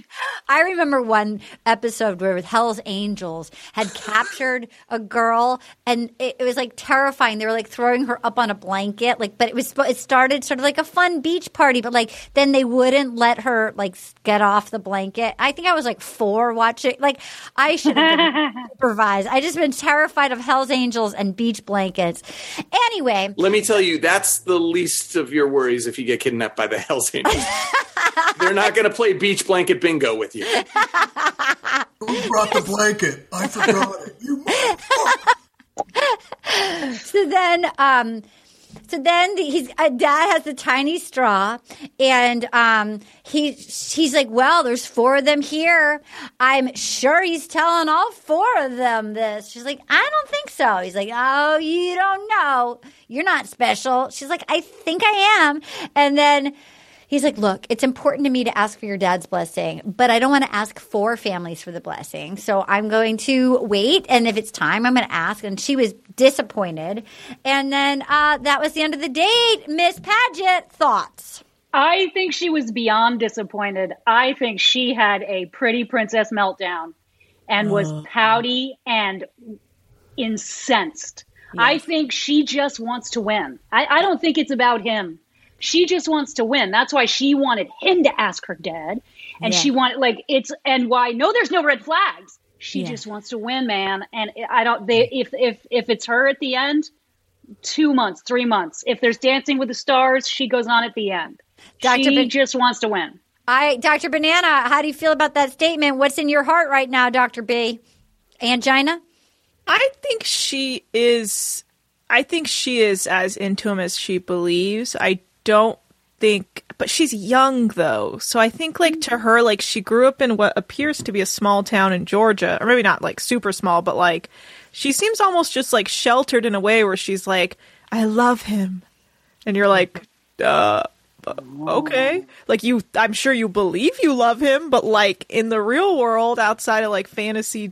I remember one episode where Hell's Angels had captured a girl, and it, it was like terrifying. They were like throwing her up on a blanket, like, but it was it started sort of like a fun beach party, but like then they wouldn't let her like get off the blanket. I think I was like four watching. Like I should have been supervised. I just been terrified of Hell's Angels and beach blankets. Anyway, Let me tell you, that's the least of your worries if you get kidnapped by the Hells Angels. They're not going to play beach blanket bingo with you. Who brought the blanket? I forgot it. You so then um so then the, he's dad has the tiny straw and um he he's like well there's four of them here. I'm sure he's telling all four of them this. She's like i don't think so. He's like oh you don't know. You're not special. She's like i think i am. And then He's like, look, it's important to me to ask for your dad's blessing, but I don't want to ask four families for the blessing. So I'm going to wait. And if it's time, I'm going to ask. And she was disappointed. And then uh, that was the end of the date. Miss Paget, thoughts? I think she was beyond disappointed. I think she had a pretty princess meltdown and was pouty and incensed. I think she just wants to win. I, I don't think it's about him. She just wants to win. That's why she wanted him to ask her dad. And Yeah. she wanted, like, it's, and why, no, there's no red flags. She Yeah. just wants to win, man. And I don't, they, if, if, if it's her at the end, two months, three months. If there's Dancing with the Stars, she goes on at the end. Dr. She Bin- just wants to win. I, Dr. Banana, how do you feel about that statement? What's in your heart right now, Dr. B? Angina? I think she is. I think she is as into him as she believes. I don't think, but she's young though, so I think like to her, like she grew up in what appears to be a small town in Georgia, or maybe not like super small, but like she seems almost just like sheltered in a way where she's like, "I love him," and you're like, "Uh." okay like you i'm sure you believe you love him but like in the real world outside of like fantasy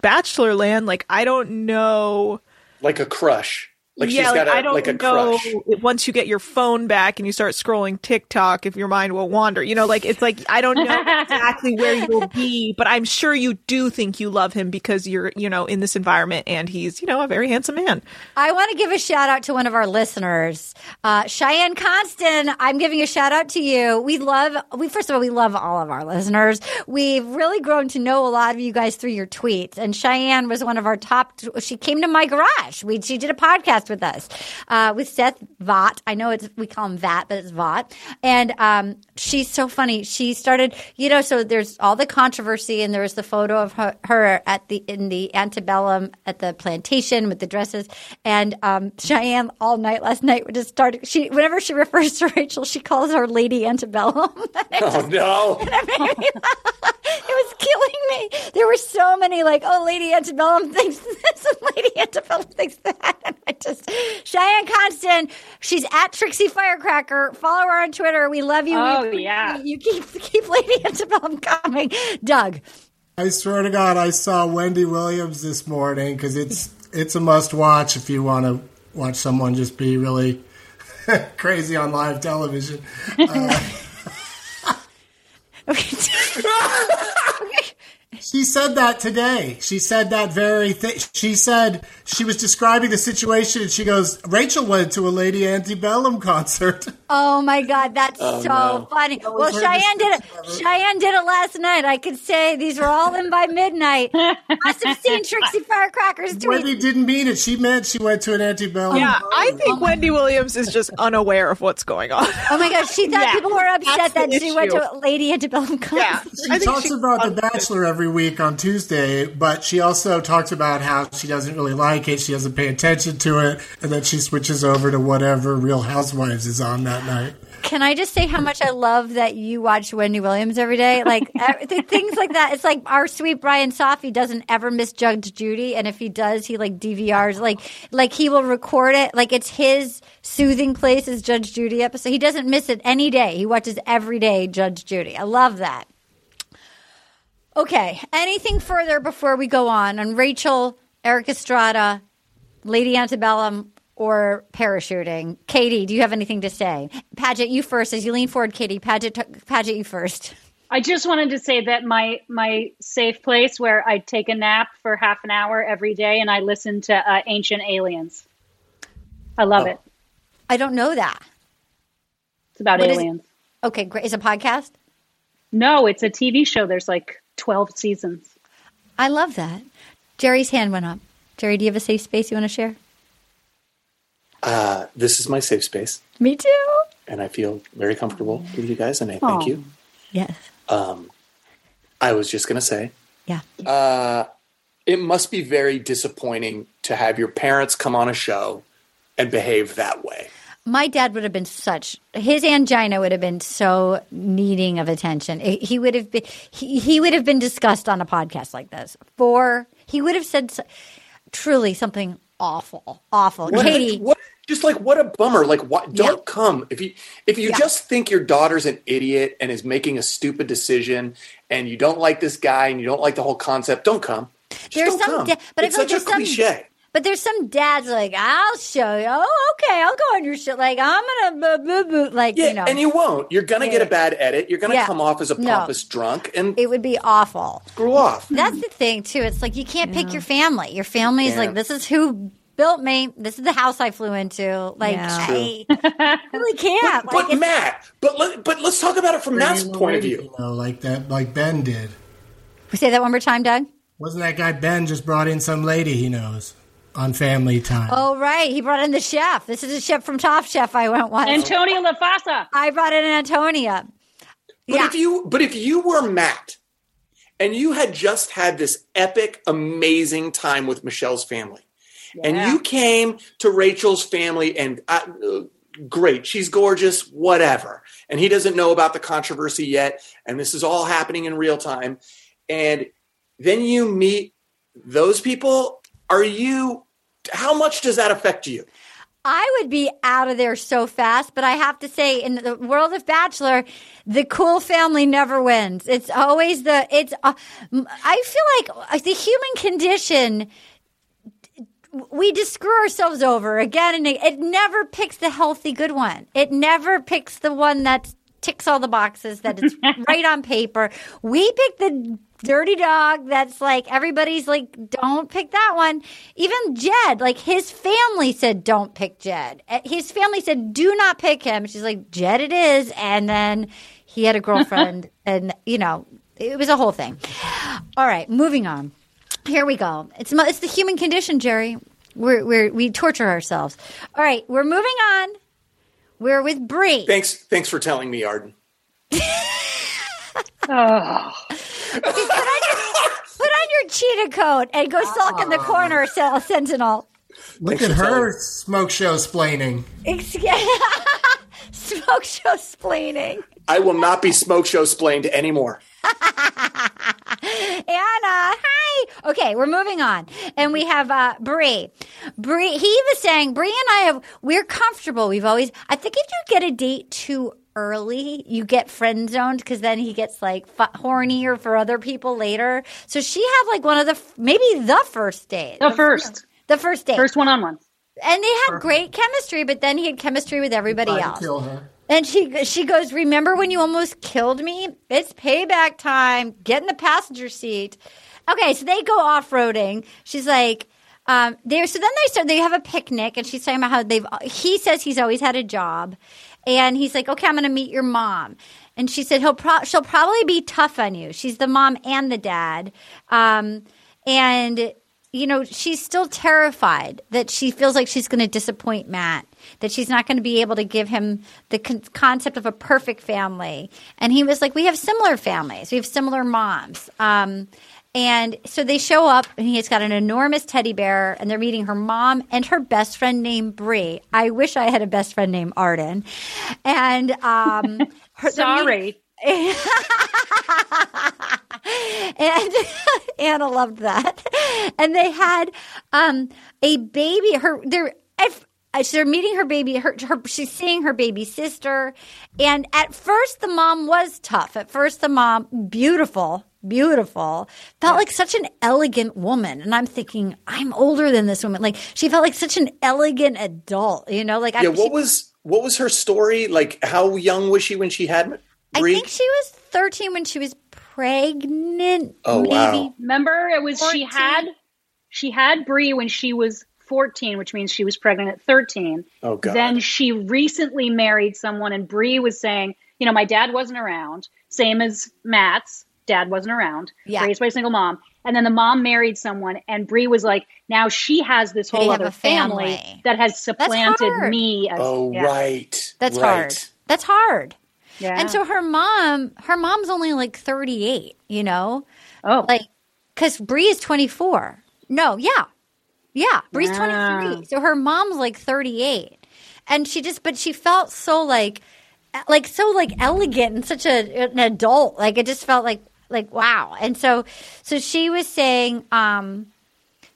bachelor land like i don't know Like a crush. Like yeah she's got like, a, i don't like a know crush. once you get your phone back and you start scrolling tiktok if your mind will wander you know like it's like i don't know exactly where you'll be but i'm sure you do think you love him because you're you know in this environment and he's you know a very handsome man I want to give a shout out to one of our listeners, uh, Cheyenne Constant. I'm giving a shout out to you. We love, we first of all, we love all of our listeners. We've really grown to know a lot of you guys through your tweets. And Cheyenne was one of our top. She came to my garage. We she did a podcast with us uh, with Seth Vaught. I know it's we call him Vat, but it's Vaught. And um, she's so funny. She started, you know, so there's all the controversy, and there was the photo of her, her at the in the antebellum at the plantation with the dresses. And um, Cheyenne all night last night would just start. She whenever she refers to Rachel, she calls her Lady Antebellum. Oh just- no! it made me laugh. It was killing me. There were so many like, oh, Lady Antebellum thinks this and Lady Antebellum thinks that. And I just Cheyenne Constant, she's at Trixie Firecracker. Follow her on Twitter. We love you. Oh, appreciate yeah. you. You keep keep Lady Antebellum coming. Doug. I swear to God, I saw Wendy Williams this morning because it's it's a must watch if you want to watch someone just be really crazy on live television. Uh, She said that today. She said that very thing. She said she was describing the situation and she goes, Rachel went to a Lady Antebellum concert. Oh my God, that's oh, so no. funny. was Well, Cheyenne did it. description of it. Cheyenne did it last night. I could say these were all in by midnight. Must have seen Trixie Firecracker's tweet. Wendy didn't mean it. She meant she went to an antebellum. yeah i think wendy williams is just unaware of what's going on Oh my gosh, she thought Yeah, people were upset that the she went to a Lady Antebellum concert. yeah She talks she- about The Bachelor every week on Tuesday, but she also talks about how she doesn't really like it. She doesn't pay attention to it, and then she switches over to whatever Real Housewives is on that night. Can I just say how much I love that you watch Wendy Williams every day? Like things like that. It's like our sweet Brian Safi doesn't ever miss Judge Judy, and if he does, he like DVRs. Like like he will record it. Like it's his soothing place is Judge Judy episode. He doesn't miss it any day. He watches every day Judge Judy. I love that. Okay. Anything further before we go on on Rachel, Erik Estrada, Lady Antebellum, or parachuting? Katie, do you have anything to say? Paget, you first. As you lean forward, Katie, Paget, Paget, you first. I just wanted to say that my my safe place where I take a nap for half an hour every day and I listen to uh, Ancient Aliens. I love Oh. it. I don't know that. It's about What is- aliens. Okay, great. Is it a podcast? No, it's a TV show. There's like 12 seasons. I love that. Jerry's hand went up. Jerry, do you have a safe space you want to share? Uh, this is my safe space, Me too. and I feel very comfortable with you guys, and I thank Aw. you. Yes. Um, I was just gonna say, Yeah. Uh, it must be very disappointing to have your parents come on a show and behave that way. My dad would have been such his angina would have been so needing of attention. He he would have been he, he would have been discussed on a podcast like this. For he would have said so- truly something awful, awful. What, Katie, what, just like what a bummer! Like, what? Don't Yeah. come if you if you Yeah. just think your daughter's an idiot and is making a stupid decision, and you don't like this guy and you don't like the whole concept. Don't come. Just There's don't some come. but I it's feel like a some- cliche. But there's some dads like I'll show you. Oh, okay, I'll go on your shit. Like I'm gonna boo, boo, boo. like Yeah, you know, and you won't. You're gonna get a bad edit. You're gonna Yeah. come off as a No. pompous drunk and it would be awful. screw off. That's the thing too. It's like you can't pick your family. Your family is Yeah. like this is who built me. This is the house I flew into. Like Yeah. I really can't. But, like, but Matt, but let, but let's talk about it from Matt's point of view. you know, like that, like Ben did. We say that one more time, Doug. Wasn't that guy Ben just brought in some lady he knows on Family Time? Oh right, he brought in the chef. This is a chef from Top Chef. I went once. Antonio Lofaso. I brought in Antonia. But Yeah. if you but if you were Matt and you had just had this epic, amazing time with Michelle's family, and you came to Rachel's family and uh, uh, great, she's gorgeous, whatever, and he doesn't know about the controversy yet, and this is all happening in real time, and then you meet those people. Are you? How much does that affect you? I would be out of there so fast, but I have to say, in the world of Bachelor, the cool family never wins. It's always the it's. Uh, I feel like uh, the human condition. We just screw ourselves over again and. It never picks the healthy good one. It never picks the one that ticks all the boxes that it's right on paper. We pick the dirty dog that's like everybody's like don't pick that one. Even jed like his family said don't pick jed. Uh, his family said do not pick him. She's like jed it is. And then he had a girlfriend and you know it was a whole thing. All right moving on. Here we go. It's it's the human condition jerry. We're, we're we torture ourselves. All right we're moving on we're with Bri. Thanks, thanks for telling me, Arden. Oh, Put on your cheetah coat and go sulk in the ah. corner, Sen- Sentinel. Look Thanks at for telling her smoke show splaining. Excuse- Smoke show splaining. I will not be smoke show splained anymore. Anna, hi. Okay, we're moving on, and we have uh, Bri. Bri, he was saying, Bri and I have we're comfortable. We've always, I think, if you get a date too early, you get friend zoned because then he gets like f- hornier for other people later. So she had like one of the maybe the first date, the first, the first date, first one on one. And they had great chemistry. But then he had chemistry with everybody else. kill her. And she she goes, "Remember when you almost killed me? It's payback time. Get in the passenger seat." Okay, so they go off roading. She's like, um, there. So then they start. They have a picnic, and she's talking about how they've. He says he's always had a job, and he's like, "Okay, I'm going to meet your mom." And she said, "He'll pro- she'll probably be tough on you. She's the mom and the dad." Um, and you know, she's still terrified that she feels like she's going to disappoint Matt, that she's not going to be able to give him the con- concept of a perfect family. And he was like, We have similar families, we have similar moms. Um, And so they show up, and he's got an enormous teddy bear, and they're meeting her mom and her best friend named Brie. I wish I had a best friend named Arden. And um, her, Sorry. and Anna loved that. And they had um, a baby. Her they're if, uh, so they're meeting her baby. Her, her she's seeing her baby sister. And at first, the mom was tough. At first, the mom beautiful. Beautiful, felt like such an elegant woman, and I'm thinking I'm older than this woman. Like she felt like such an elegant adult, you know. Like I, Yeah, she- what was what was her story? Like, how young was she when she had I Bri? think she was 13 when she was pregnant. Oh, maybe. wow. Remember, it was she had she had Bri when she was 14, which means she was pregnant at 13. Oh, God. Then she recently married someone, and Bri was saying, you know, my dad wasn't around. Same as Matt's dad wasn't around. Yeah. Raised by a single mom. And then the mom married someone, and Bri was like, now she has this whole other family. family. that has supplanted me. As, oh, yeah. right. That's right. hard. That's hard. Yeah. And so her mom, her mom's only like 38, you know? oh, Like, because Bri is 24. No, yeah. Yeah. Bri's Wow. 23. So her mom's like 38. And she just, but she felt so like, like so like elegant and such a, an adult. Like it just felt like, like wow. And so, so she was saying, um,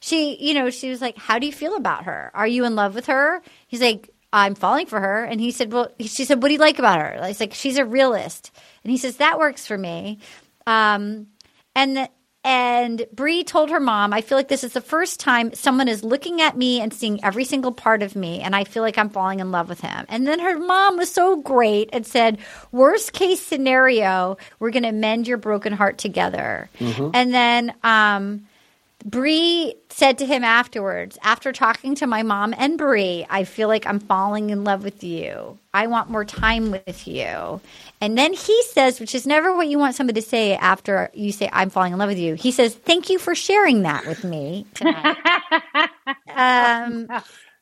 she, you know, she was like, "How do you feel about her? Are you in love with her?" He's like, "I'm falling for her." And he said, "Well," she said, "What do you like about her?" It's like she's a realist, and he says that works for me. Um, and and Bri told her mom, "I feel like this is the first time someone is looking at me and seeing every single part of me, and I feel like I'm falling in love with him." And then her mom was so great and said, "Worst case scenario, we're going to mend your broken heart together." And then. Um, Bri said to him afterwards, after talking to my mom and Bree, I feel like I'm falling in love with you. I want more time with you. And then he says, which is never what you want somebody to say after you say, I'm falling in love with you. He says, Thank you for sharing that with me tonight. um,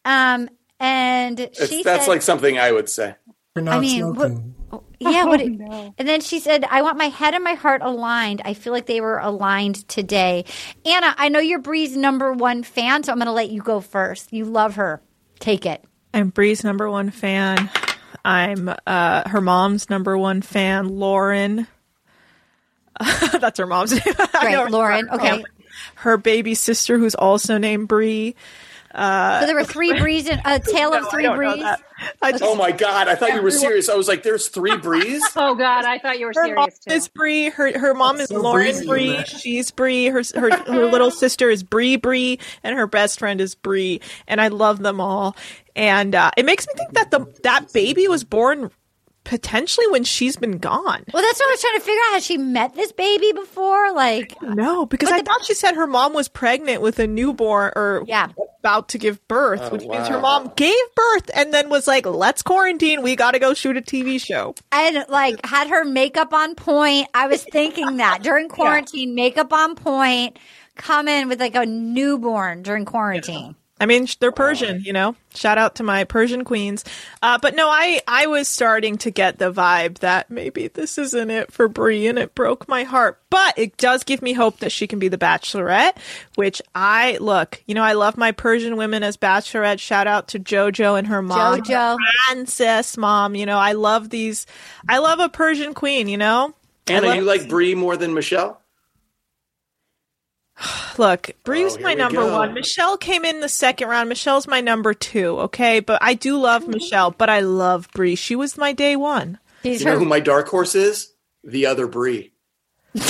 um, and It's- she that's said, like something I would say. For not I mean, what- smoking. Yeah, what? it- And then she said, "I want my head and my heart aligned. I feel like they were aligned today." Anna, I know you're Bri's number one fan, so I'm going to let you go first. You love her. Take it. I'm Bri's number one fan. I'm uh, her mom's number one fan, Lauren. That's her mom's name. Right, know. Lauren. Okay. Her baby sister, who's also named Bree. So there were three Brees in a tale of No, I three don't know Brees. that. I just, Oh my god! I thought you were serious. I was like, "There's three Brees." oh God, I thought you were her mom serious too. is Bree. Her her mom is so Lauren Bree. She's Bree. Her, her her little sister is Bree Bree, and her best friend is Bree. And I love them all. And uh, it makes me think that the that baby was born potentially when she's been gone. Well, that's what I was trying to figure out. Has she met this baby before? Like, No, because I thought she said her mom was pregnant with a newborn or Yeah. About to give birth, Oh, which means her mom gave birth and then was like, "Let's quarantine. We got to go shoot a TV show." and like had her makeup on point. I was thinking that during quarantine, makeup on point. Come in with like a newborn during quarantine. I mean, they're Persian, you know. Shout out to my Persian queens. Uh, but no, I I was starting to get the vibe that maybe this isn't it for Bri, and it broke my heart. But it does give me hope that she can be the Bachelorette, which I look. You know, I love my Persian women as Bachelorette. Shout out to JoJo and her mom, JoJo. princess mom. You know, I love these. I love a Persian queen. You know. I Anna, love- you like Bri more than Michelle? Look, Bri's Oh, my number go. one. Michelle came in the second round. Michelle's my number two. Okay, but I do love mm-hmm. Michelle, but I love Bri. She was my day one. She's You know who my dark horse is? The other Bree.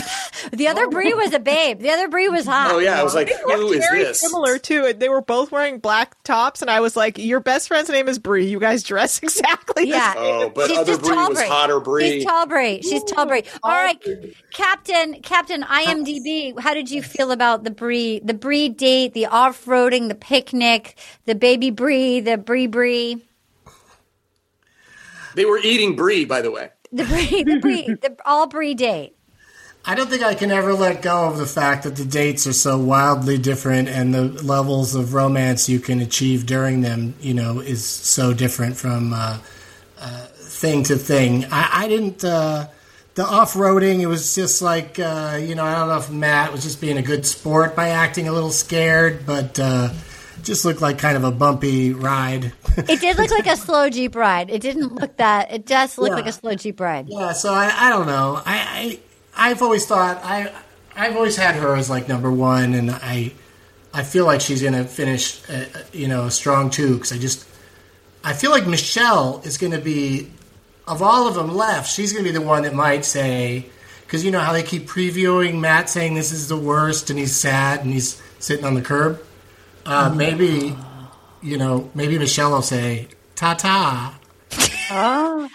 The other oh. Brie was a babe. The other Brie was hot. Oh yeah, I was like, who is Very this? similar too. and They were both wearing black tops, and I was like, "Your best friend's name is Brie. You guys dress exactly." the Yeah. same." Oh, but She's other just Bree tall was Brie. hotter Bree. She's tall Brie. She's tall Brie. All right, Captain, Captain IMDb. How did you feel about the Brie, the Brie date, the off roading, the picnic, the baby Brie, the Brie Brie, They were eating Brie, by the way. the Brie, the Brie, the all Brie date? I don't think I can ever let go of the fact that the dates are so wildly different and the levels of romance you can achieve during them, you know, is so different from uh, uh, thing to thing. I, I didn't. Uh, the off roading. It was just like uh, you know I don't know if Matt was just being a good sport by acting a little scared, but uh, just looked like kind of a bumpy ride. It did look like a slow Jeep ride. It didn't look that. It just looked Yeah. like a slow Jeep ride. yeah, so I, I don't know. I, I I've always thought I I've always had her as like number one, and I I feel like she's gonna finish uh, you know a strong too because I just I feel like Michelle is gonna be of all of them left, she's gonna be the one that might say because you know how they keep previewing Matt saying this is the worst and he's sad and he's sitting on the curb. Uh, maybe you know maybe Michelle will say ta ta.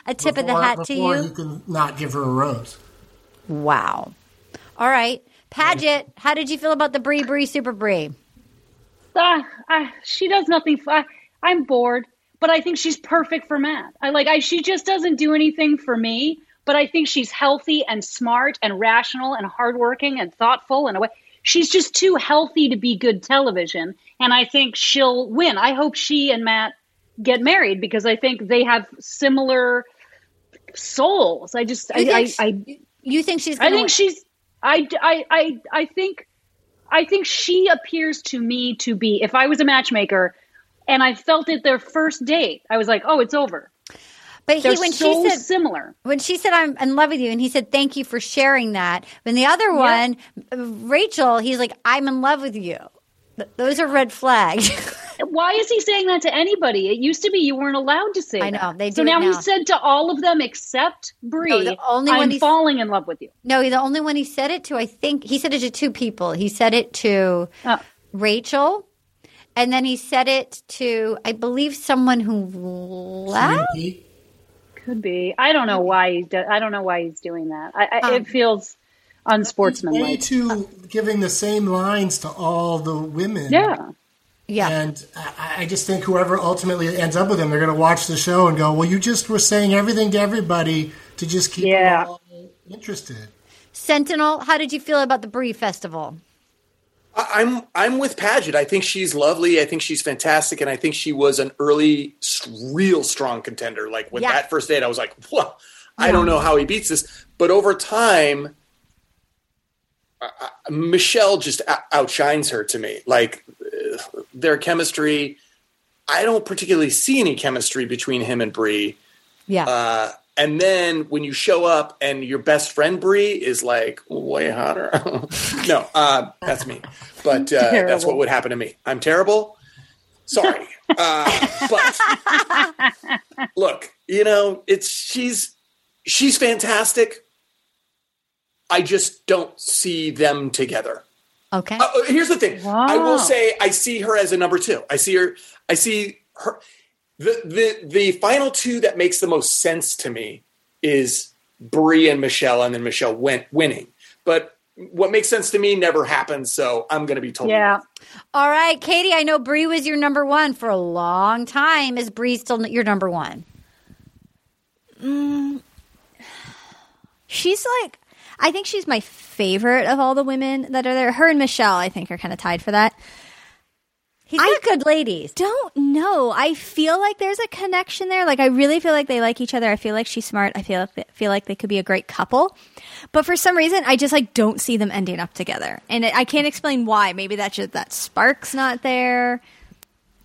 A tip of the hat to before you. you can not give her a rose. Wow. All right. Paget, how did you feel about the Brie Brie Super Brie? Ah, ah, she does nothing. I'm bored, but I think she's perfect for Matt. I like. I she just doesn't do anything for me, but I think she's healthy and smart and rational and hardworking and thoughtful and a way. She's just too healthy to be good television, and I think she'll win. I hope she and Matt get married because I think they have similar souls. I just, I, I, I, you think she's? I think win? she's. I, I, I, I think. I think she appears to me to be. If I was a matchmaker, and I felt it their first date, I was like, "Oh, it's over." But he, They're when so she said similar. when she said I'm in love with you, and he said thank you for sharing that. When the other one, Rachel, he's like I'm in love with you. Th- Those are red flags. Why is he saying that to anybody? It used to be you weren't allowed to say I know, that. they so it now, now. he said to all of them except Bri, No, the only one "I'm he's- falling in love with you." no, the only one he said it to, I think he said it to two people. He said it to Oh. Rachel, and then he said it to I believe someone who left. CMP? Could be. I don't know why he. Do, I don't know why he's doing that. I, I, Um, it feels Way unsportsmanlike. too giving the same lines to all the women. Yeah. Yeah, And I, I just think whoever ultimately ends up with him, they're going to watch the show and go, "Well, you just were saying everything to everybody to just keep Yeah. them all interested." Sentinel. How did you feel about the Bri Festival? I- I'm I'm with Paget. I think she's lovely. I think she's fantastic, and I think she was an early, real strong contender. Like with Yeah. that first date, I was like, "Whoa, I don't know how he beats this." But over time, uh, Michelle just outshines her to me. Like their chemistry, I don't particularly see any chemistry between him and Bri. Yeah, Uh, and then when you show up and your best friend Bri is like way hotter. no, uh, that's me. But uh, that's what would happen to me. I'm terrible. Sorry. Uh, but look, you know, it's she's she's fantastic. I just don't see them together. Okay. Uh, here's the thing. I will say I see her as a number two. I see her. I see her. The the the final two that makes the most sense to me is Bri and Michelle, and then Michelle went winning. But what makes sense to me never happens. So I'm going to be told. Yeah. All right, Katie. I know Bri was your number one for a long time. Is Bri still your number one? She's like, I think she's my favorite of all the women that are there. Her and Michelle, I think, are kind of tied for that. He's got good ladies. Don't know. I feel like there's a connection there. Like I really feel like they like each other. I feel like she's smart. I feel like feel like they could be a great couple. But for some reason, I just like don't see them ending up together, and it, I can't explain why. Maybe that's just that spark's not there.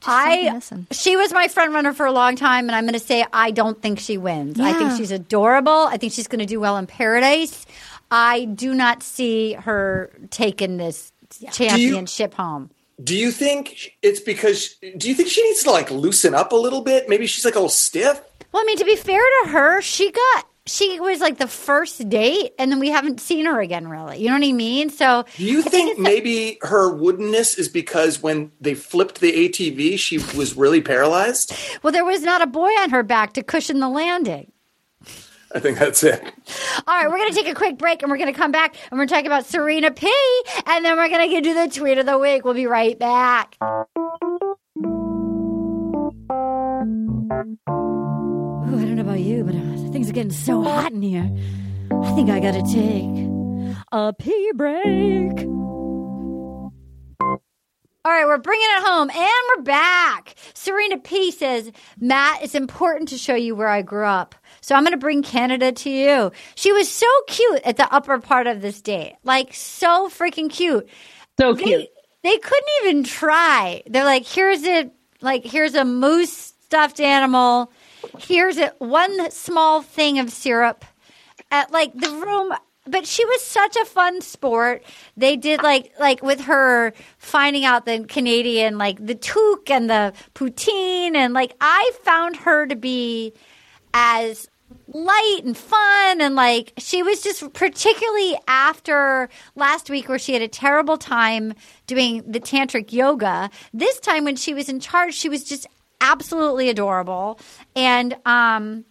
Just I she was my front runner for a long time, and I'm going to say I don't think she wins. I think she's adorable. I think she's going to do well in Paradise. I do not see her taking this championship home. Do you think it's because? Do you think she needs to like loosen up a little bit? Maybe she's like a little stiff. Well, I mean, to be fair to her, she got she was like the first date, and then we haven't seen her again, really. You know what I mean? So Do you think maybe her woodenness is because when they flipped the ATV, she was really paralyzed? Well, there was not a boy on her back to cushion the landing. I think that's it. All right, we're going to take a quick break and we're going to come back and we're talking about Serena P. And then we're going to do the tweet of the week. We'll be right back. Ooh, I don't know about you, but uh, things are getting so hot in here. I think I got to take a pee break. All right, we're bringing it home and we're back. Serena P says, Matt, it's important to show you where I grew up. So I'm going to bring Canada to you. She was so cute at the upper part of this date. Like, so freaking cute. So They- cute. They, couldn't even try. They're like, here's a, like, here's a moose stuffed animal. Here's a, one small thing of syrup at like the room but she was such a fun sport they did like like with her finding out the canadian like the toque and the poutine and like i found her to be as light and fun and like she was just particularly after last week where she had a terrible time doing the tantric yoga. This time when she was in charge she was just absolutely adorable. And um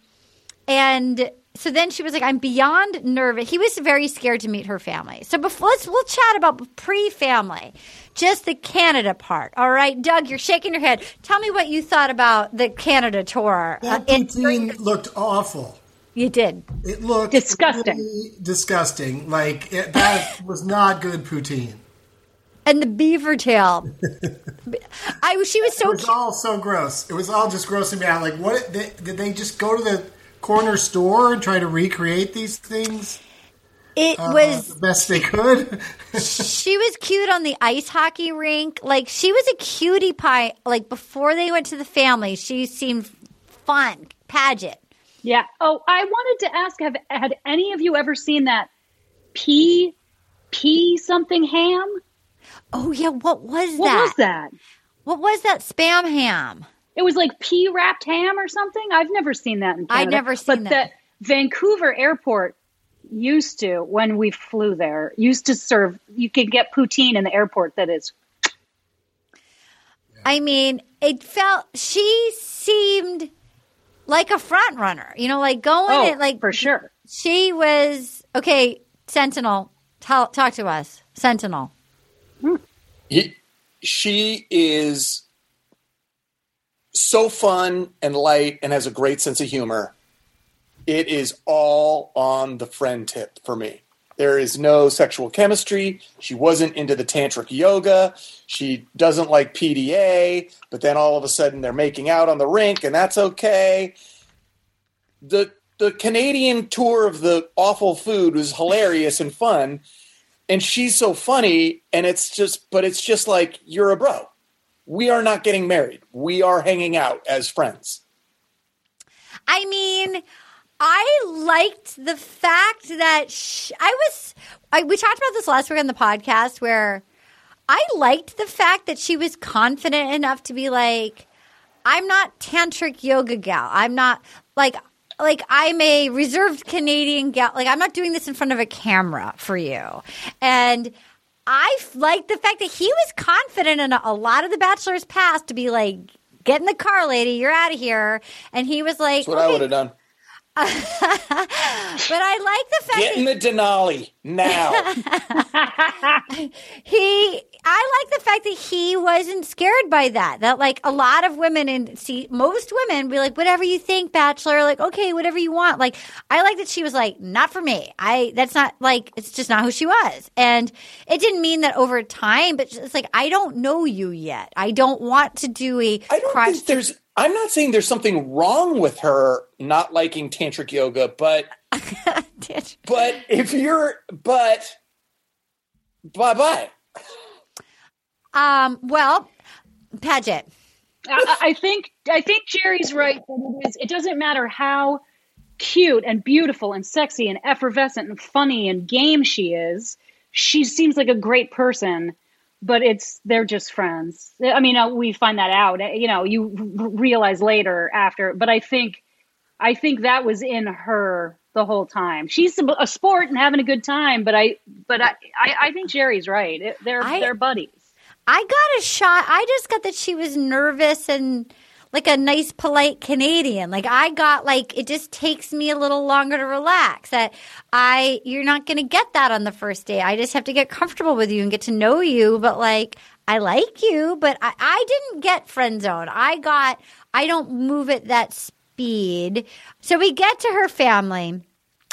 and so then she was like, "I'm beyond nervous." He was very scared to meet her family. So before, let's we'll chat about pre-family, just the Canada part. All right, Doug, you're shaking your head. Tell me what you thought about the Canada tour. That Uh, it- poutine looked awful. you did. It looked Disgusting. really disgusting. Like it, that was not good poutine. And the beaver tail. I she was It so was cute. all so gross. It was all just grossing me out. Like, what they, did they just go to the corner store and try to recreate these things? It uh, was the best they could. she was cute on the ice hockey rink. Like she was a cutie pie. Like before they went to the family, she seemed fun. Paget. Yeah. Oh, I wanted to ask: Have had any of you ever seen that pea pea something ham? Oh yeah, what was What that? What was that? What was that spam ham? It was like pea wrapped ham or something. I've never seen that in Canada. I'd never seen but that. the Vancouver airport used to, when we flew there, used to serve. You could get poutine in the airport that is I mean, it felt she seemed like a front runner. You know, like going oh, it like for sure. She was okay. Sentinel, tell, talk to us. Sentinel. Hmm. He, she is so fun and light and has a great sense of humor. It is all on the friend tip for me. There is no sexual chemistry. She wasn't into the tantric yoga. She doesn't like PDA, but then all of a sudden they're making out on the rink and that's okay. The the Canadian tour of the awful food was hilarious and fun and she's so funny and it's just but it's just like you're a bro we are not getting married we are hanging out as friends I mean, I liked the fact that sh I was. I, we talked about this last week on the podcast where I liked the fact that she was confident enough to be like, "I'm not tantric yoga gal. I'm not like." Like I'm a reserved Canadian gal. Like I'm not doing this in front of a camera for you, and I liked the fact that he was confident in a, a lot of the bachelors past to be like, "Get in the car, lady. You're out of here." And he was like, that's what i would have done but I like the fact get in that the denali now he. I like the fact that he wasn't scared by that. That like a lot of women and see most women be like, whatever you think, Bachelor. Like okay, whatever you want. Like I like that she was like, not for me. I that's not like it's just not who she was, and it didn't mean that over time. But it's like I don't know you yet. I don't want to do a i don't think there's i'm not saying there's something wrong with her not liking tantric yoga but but if you're but bye bye um. Well, Paget. I, I think I think Jerry's right. That it is. It doesn't matter how cute and beautiful and sexy and effervescent and funny and game she is. She seems like a great person, but it's they're just friends. I mean, uh, we find that out. You know, you realize later after. But I think I think that was in her the whole time. She's a, a sport and having a good time. But I but I I, I think Jerry's right. They're I- they're buddies. I got a shot. I just got that she was nervous and like a nice, polite Canadian. Like I got like it just takes me a little longer to relax. That I you're not going to get that on the first day. I just have to get comfortable with you and get to know you. But like I like you, but I, I didn't get friend zone. I got I don't move at that speed. So we get to her family.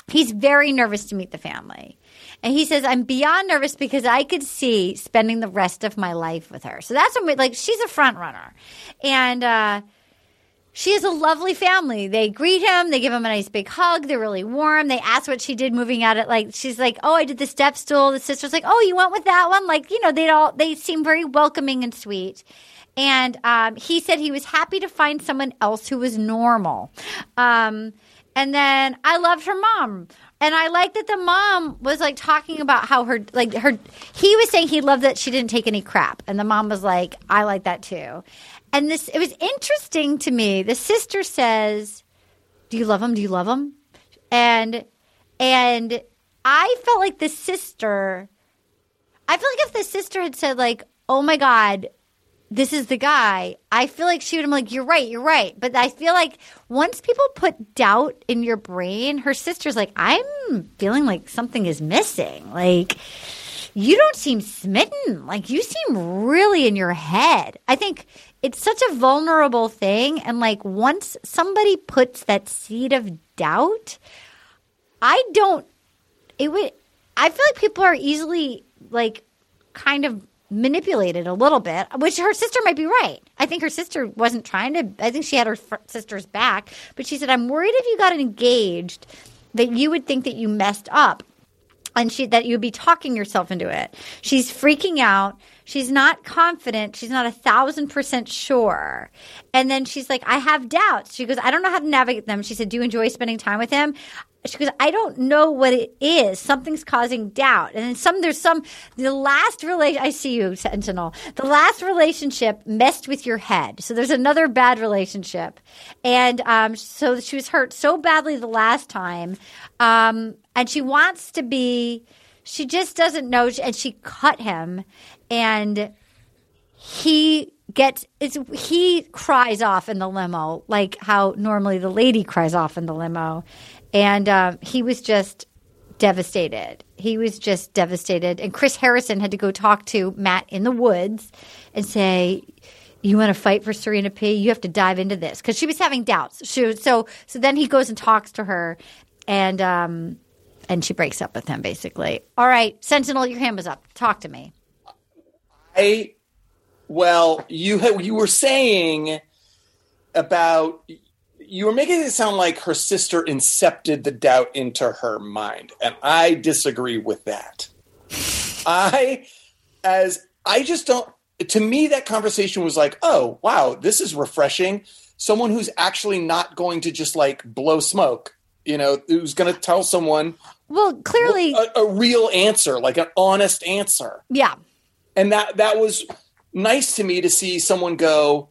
He's very nervous to meet the family. And he says, I'm beyond nervous because I could see spending the rest of my life with her. So that's when we, like, she's a front runner. And, uh, she has a lovely family. They greet him. They give him a nice big hug. They're really warm. They ask what she did moving out. At like, she's like, "Oh, I did the step stool." The sister's like, "Oh, you went with that one." Like, you know, they all they seem very welcoming and sweet. And um, he said he was happy to find someone else who was normal. Um, and then I loved her mom. And I like that the mom was like talking about how her like her he was saying he loved that she didn't take any crap. And the mom was like, I like that too. And this it was interesting to me. The sister says, Do you love him? Do you love him? And and I felt like the sister I feel like if the sister had said like, "Oh my god, this is the guy," I feel like she would have been like, "You're right, you're right." But I feel like once people put doubt in your brain, her sister's like, "I'm feeling like something is missing." Like you don't seem smitten. Like you seem really in your head. I think it's such a vulnerable thing and like once somebody puts that seed of doubt, I don't it would I feel like people are easily like kind of manipulated a little bit, which her sister might be right. I think her sister wasn't trying to, I think she had her sister's back, but she said, I'm worried if you got engaged that you would think that you messed up and she that you'd be talking yourself into it. She's freaking out. She's not confident. She's not a thousand percent sure. And then she's like, I have doubts. She goes, I don't know how to navigate them. She said, Do you enjoy spending time with him? She goes, I don't know what it is. Something's causing doubt. And then some, there's some, the last relation, I see you, Sentinel. The last relationship messed with your head. So there's another bad relationship. And, um, so she was hurt so badly the last time. Um, and she wants to be, she just doesn't know. And she cut him and he gets it's he cries off in the limo like how normally the lady cries off in the limo. And um, he was just devastated. He was just devastated. And chris harrison had to go talk to matt in the woods and say you want to fight for serena p? You have to dive into this. Because she was having doubts. She so so then he goes and talks to her and um and she breaks up with him basically all right sentinel your hand was up talk to me I well, you you were saying about you were making it sound like her sister incepted the doubt into her mind, and I disagree with that. I as I just don't. To me, that conversation was like, oh wow, this is refreshing. Someone who's actually not going to just like blow smoke. You know, who's going to tell someone well clearly a, a real answer, like an honest answer. Yeah. And that that was nice to me to see someone go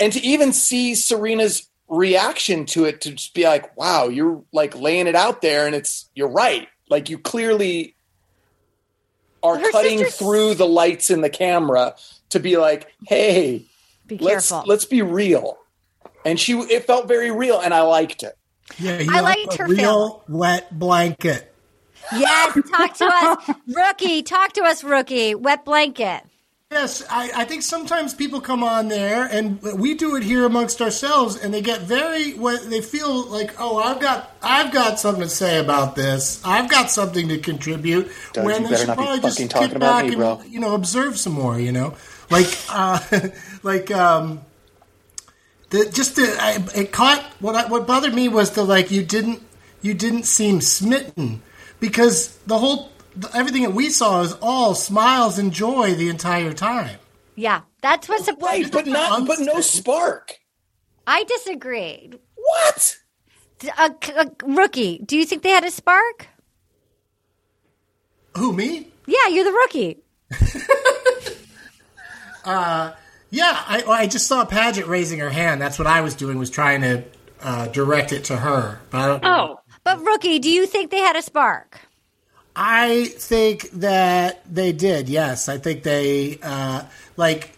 and to even see Serena's reaction to it to just be like wow you're like laying it out there and it's you're right. Like you clearly are Her cutting sister's- through the lights in the camera to be like hey be let's let's be real. And she it felt very real and i liked it Yeah, you I have liked a her real wet blanket. Yes, talk to us, rookie. Talk to us, rookie. Wet blanket. Yes, I, I think sometimes people come on there, and we do it here amongst ourselves, and they get very. what- They feel like, oh, I've got, I've got something to say about this. I've got something to contribute. Doug, when you they better should not be probably just fucking talking kick about back me, and bro. you know observe some more. You know, like, uh, like, um, the just the I, it caught what I, what bothered me was the like you didn't you didn't seem smitten because the whole everything that we saw is all smiles and joy the entire time. Yeah, that's what's right surprising. but not but no spark I disagree. what A, a rookie. Do you think they had a spark? Who me? Yeah, you're the rookie. Uh, Yeah, I, I just saw Paget raising her hand. That's what I was doing was trying to uh, direct it to her. But I don't. Oh, But rookie, do you think they had a spark? I think that they did. Yes, I think they uh, like.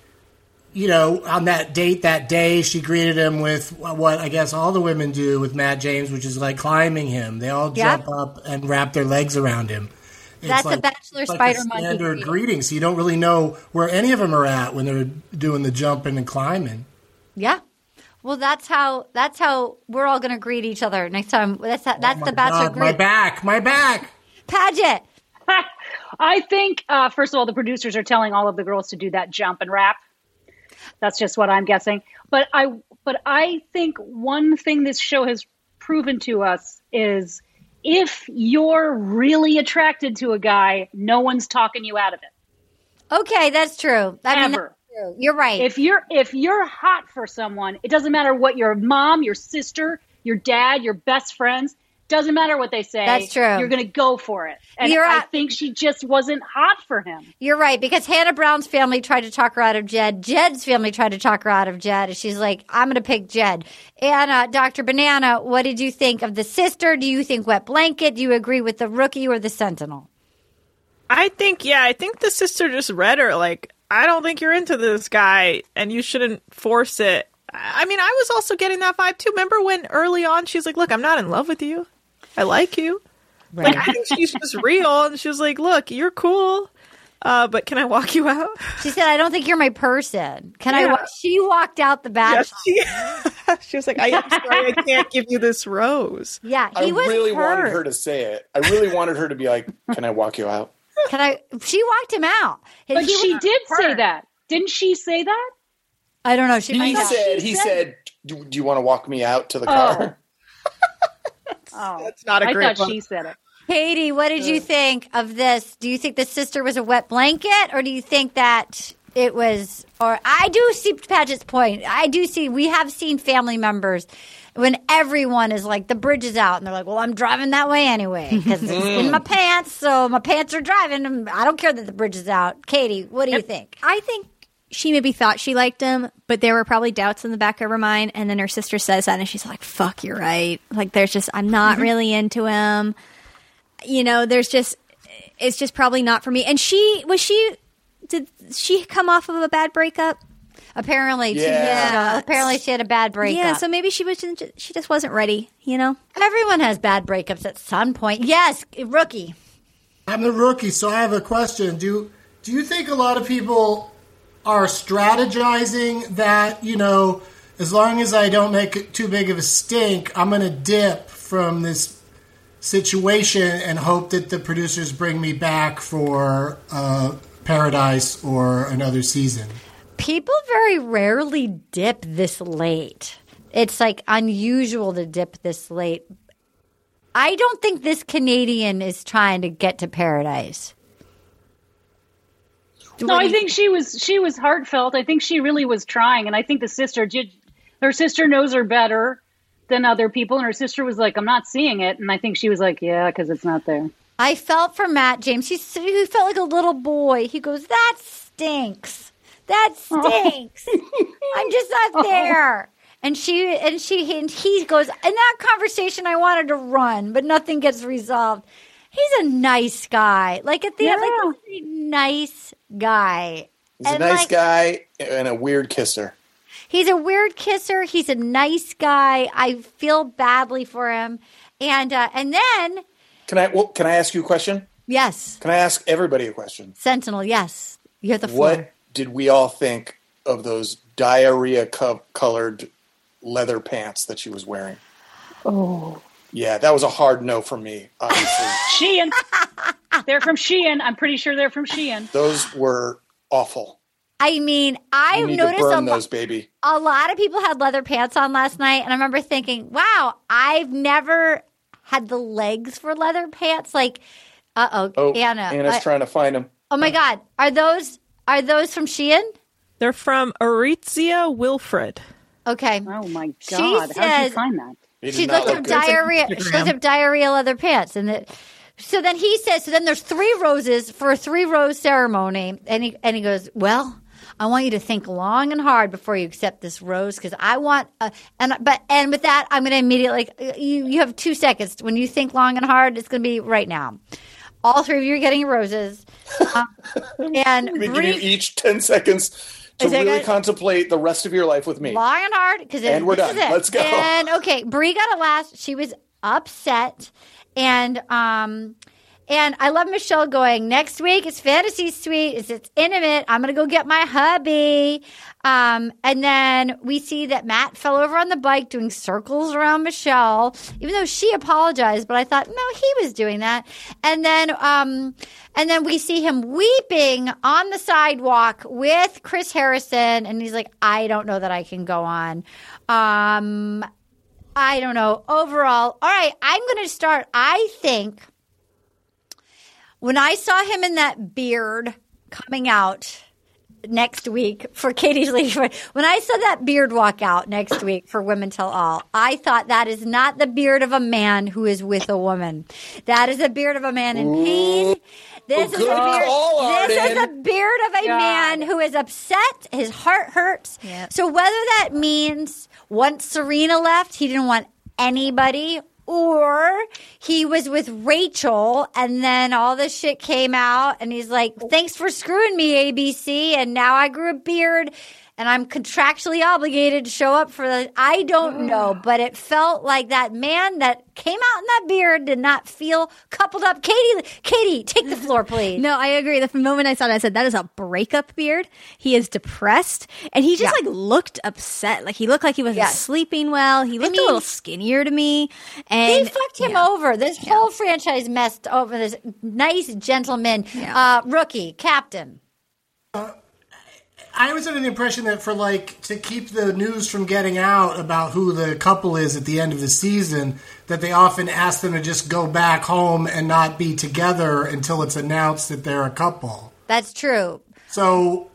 You know, on that date that day, she greeted him with what I guess all the women do with Matt James, which is like climbing him. They all Yeah. jump up and wrap their legs around him. It's That's a bachelor it's like spider a monkey standard greeting. greeting. So you don't really know where any of them are at when they're doing the jumping and climbing. Yeah. Well, that's how that's how we're all going to greet each other next time. That's how, that's Oh my the bachelor God, my back, my back. Paget. I think, uh, first of all, the producers are telling all of the girls to do that jump and rap. That's just what I'm guessing. But I, but I think one thing this show has proven to us is if you're really attracted to a guy, no one's talking you out of it. Okay, that's true. I mean, Ever. that's true. You're right. If you're if you're hot for someone, it doesn't matter what your mom, your sister, your dad, your best friends. Doesn't matter what they say. That's true. You're going to go for it. And You're I at- think she just wasn't hot for him. You're right because Hannah Brown's family tried to talk her out of Jed. Jed's family tried to talk her out of Jed. And she's like, I'm going to pick Jed. And uh, Dr. Banana, what did you think of the sister? Do you think Wet Blanket? Do you agree with the rookie or the Sentinel? I think, yeah, I think the sister just read her like, I don't think you're into this guy and you shouldn't force it. I I mean, I was also getting that vibe too. Remember when early on she's like, Look, I'm not in love with you. I like you. Like, I think she's just real. And she was like, Look, you're cool. Uh, but can I walk you out? She said, I don't think you're my person. Can I? Yeah. Wa-? She walked out the back. Yes, she, she was like, I, am sorry, I can't give you this rose. Yeah, I he was really hurt. wanted her to say it. I really wanted her to be like, "Can I walk you out?" Can I? She walked him out. And But he she was did say that. Didn't she say that? I don't know. She He might have. said, "He said, do, do you want to walk me out to the car?" Oh, That's not a I great I thought one. she said it. Katie, what did you think of this? Do you think the sister was a wet blanket, or do you think that it was? Or I do see Paget's point. I do see we have seen family members when everyone is like the bridge is out, and they're like, "Well, I'm driving that way anyway because it's in mm. my pants, so my pants are driving. I don't care that the bridge is out." Katie, what do you think? I think she maybe thought she liked him, but there were probably doubts in the back of her mind. And then her sister says that, and she's like, "Fuck, you're right." Like, there's just I'm not mm-hmm. really into him. You know, there's just it's just probably not for me. And she was she did she come off of a bad breakup? Apparently, two Yeah. years ago, apparently she had a bad breakup. Yeah, so maybe she was she just wasn't ready. You know. everyone has bad breakups at some point. Yes, rookie. I'm the rookie, so I have a question. Do do you think a lot of people are strategizing that, you know, as long as I don't make it too big of a stink, I'm going to dip from this situation and hope that the producers bring me back for uh, Paradise or another season? People very rarely dip this late. It's like unusual to dip this late. I don't think this Canadian is trying to get to paradise. No, I think she was she was heartfelt. I think she really was trying, and I think the sister did. Her sister knows her better than other people, and her sister was like, "I'm not seeing it," and I think she was like, "Yeah, because it's not there." I felt for Matt James. He, he felt like a little boy. He goes, "That stinks. That oh. stinks. I'm just not oh. there." And she and she and he goes, "In that conversation, I wanted to run, but nothing gets resolved." He's a nice guy. Like at the end, like a nice guy. He's a nice like, guy and a weird kisser. He's a weird kisser. He's a nice guy. I feel badly for him. And uh, and then Can I? Well, can I ask you a question? yes, Can I ask everybody a question? Sentinel. Yes, you have the floor. What did we all think of those diarrhea co- colored leather pants that she was wearing? Oh, Yeah, that was a hard no for me. Obviously, Shein. they're from Shein. I'm pretty sure they're from Shein. those were awful. I mean, I've need to noticed a, burn lo- those, baby. a lot of people had leather pants on last night, and I remember thinking, "Wow, I've never had the legs for leather pants." Like, uh oh, Anna. Anna's I- trying to find them. oh my God, are those are those from Shein? They're from Aritzia Wilfred. Okay, Oh my She god! How'd you find that? They did she not looked up good. diarrhea. She looked up diarrhea leather pants, and it, so then he says, so then there's three roses for a three rose ceremony, and he and he goes, well. I want you to think long and hard before you accept this rose because I want a, and but and with that I'm going to immediately like, you you have two seconds when you think long and hard it's going to be right now. All three of you are getting roses, um, and We give you each ten seconds to Is really contemplate the rest of your life with me. long and hard because And we're done. Let's go. And okay, Bri got it last. She was upset, and um, And I love Michelle going, next week it's fantasy suite. It's, it's intimate. I'm going to go get my hubby. Um, and then we see that Matt fell over on the bike doing circles around Michelle, even though she apologized. But I thought, no, he was doing that. And then, um, and then we see him weeping on the sidewalk with Chris Harrison. And he's like, I don't know that I can go on. Um, I don't know. Overall, all right, I'm going to start. I think when I saw him in that beard coming out next week for Katie's Lady Friend, when I saw that beard walk out next week for Women Tell All, I thought that is not the beard of a man who is with a woman. That is a beard of a man in pain. This is a beard. This is a beard of a God. man who is upset. His heart hurts. Yep. So whether that means once Serena left, he didn't want anybody, or he was with Rachel and then all this shit came out and he's like, thanks for screwing me, ABC. And now I grew a beard and I'm contractually obligated to show up for the. I don't know, but it felt like that man that came out in that beard did not feel coupled up. Katie, Katie, take the floor, please. No, I agree. The moment I saw it, I said that is a breakup beard. He is depressed, and he just Yeah. like looked upset. Like he looked like he wasn't Yes. sleeping well. He looked mean- a little skinnier to me. And they fucked him yeah. over. This whole franchise messed over this nice gentleman, uh, rookie, captain. I was under the impression that for like to keep the news from getting out about who the couple is at the end of the season, that they often ask them to just go back home and not be together until it's announced that they're a couple. That's true. So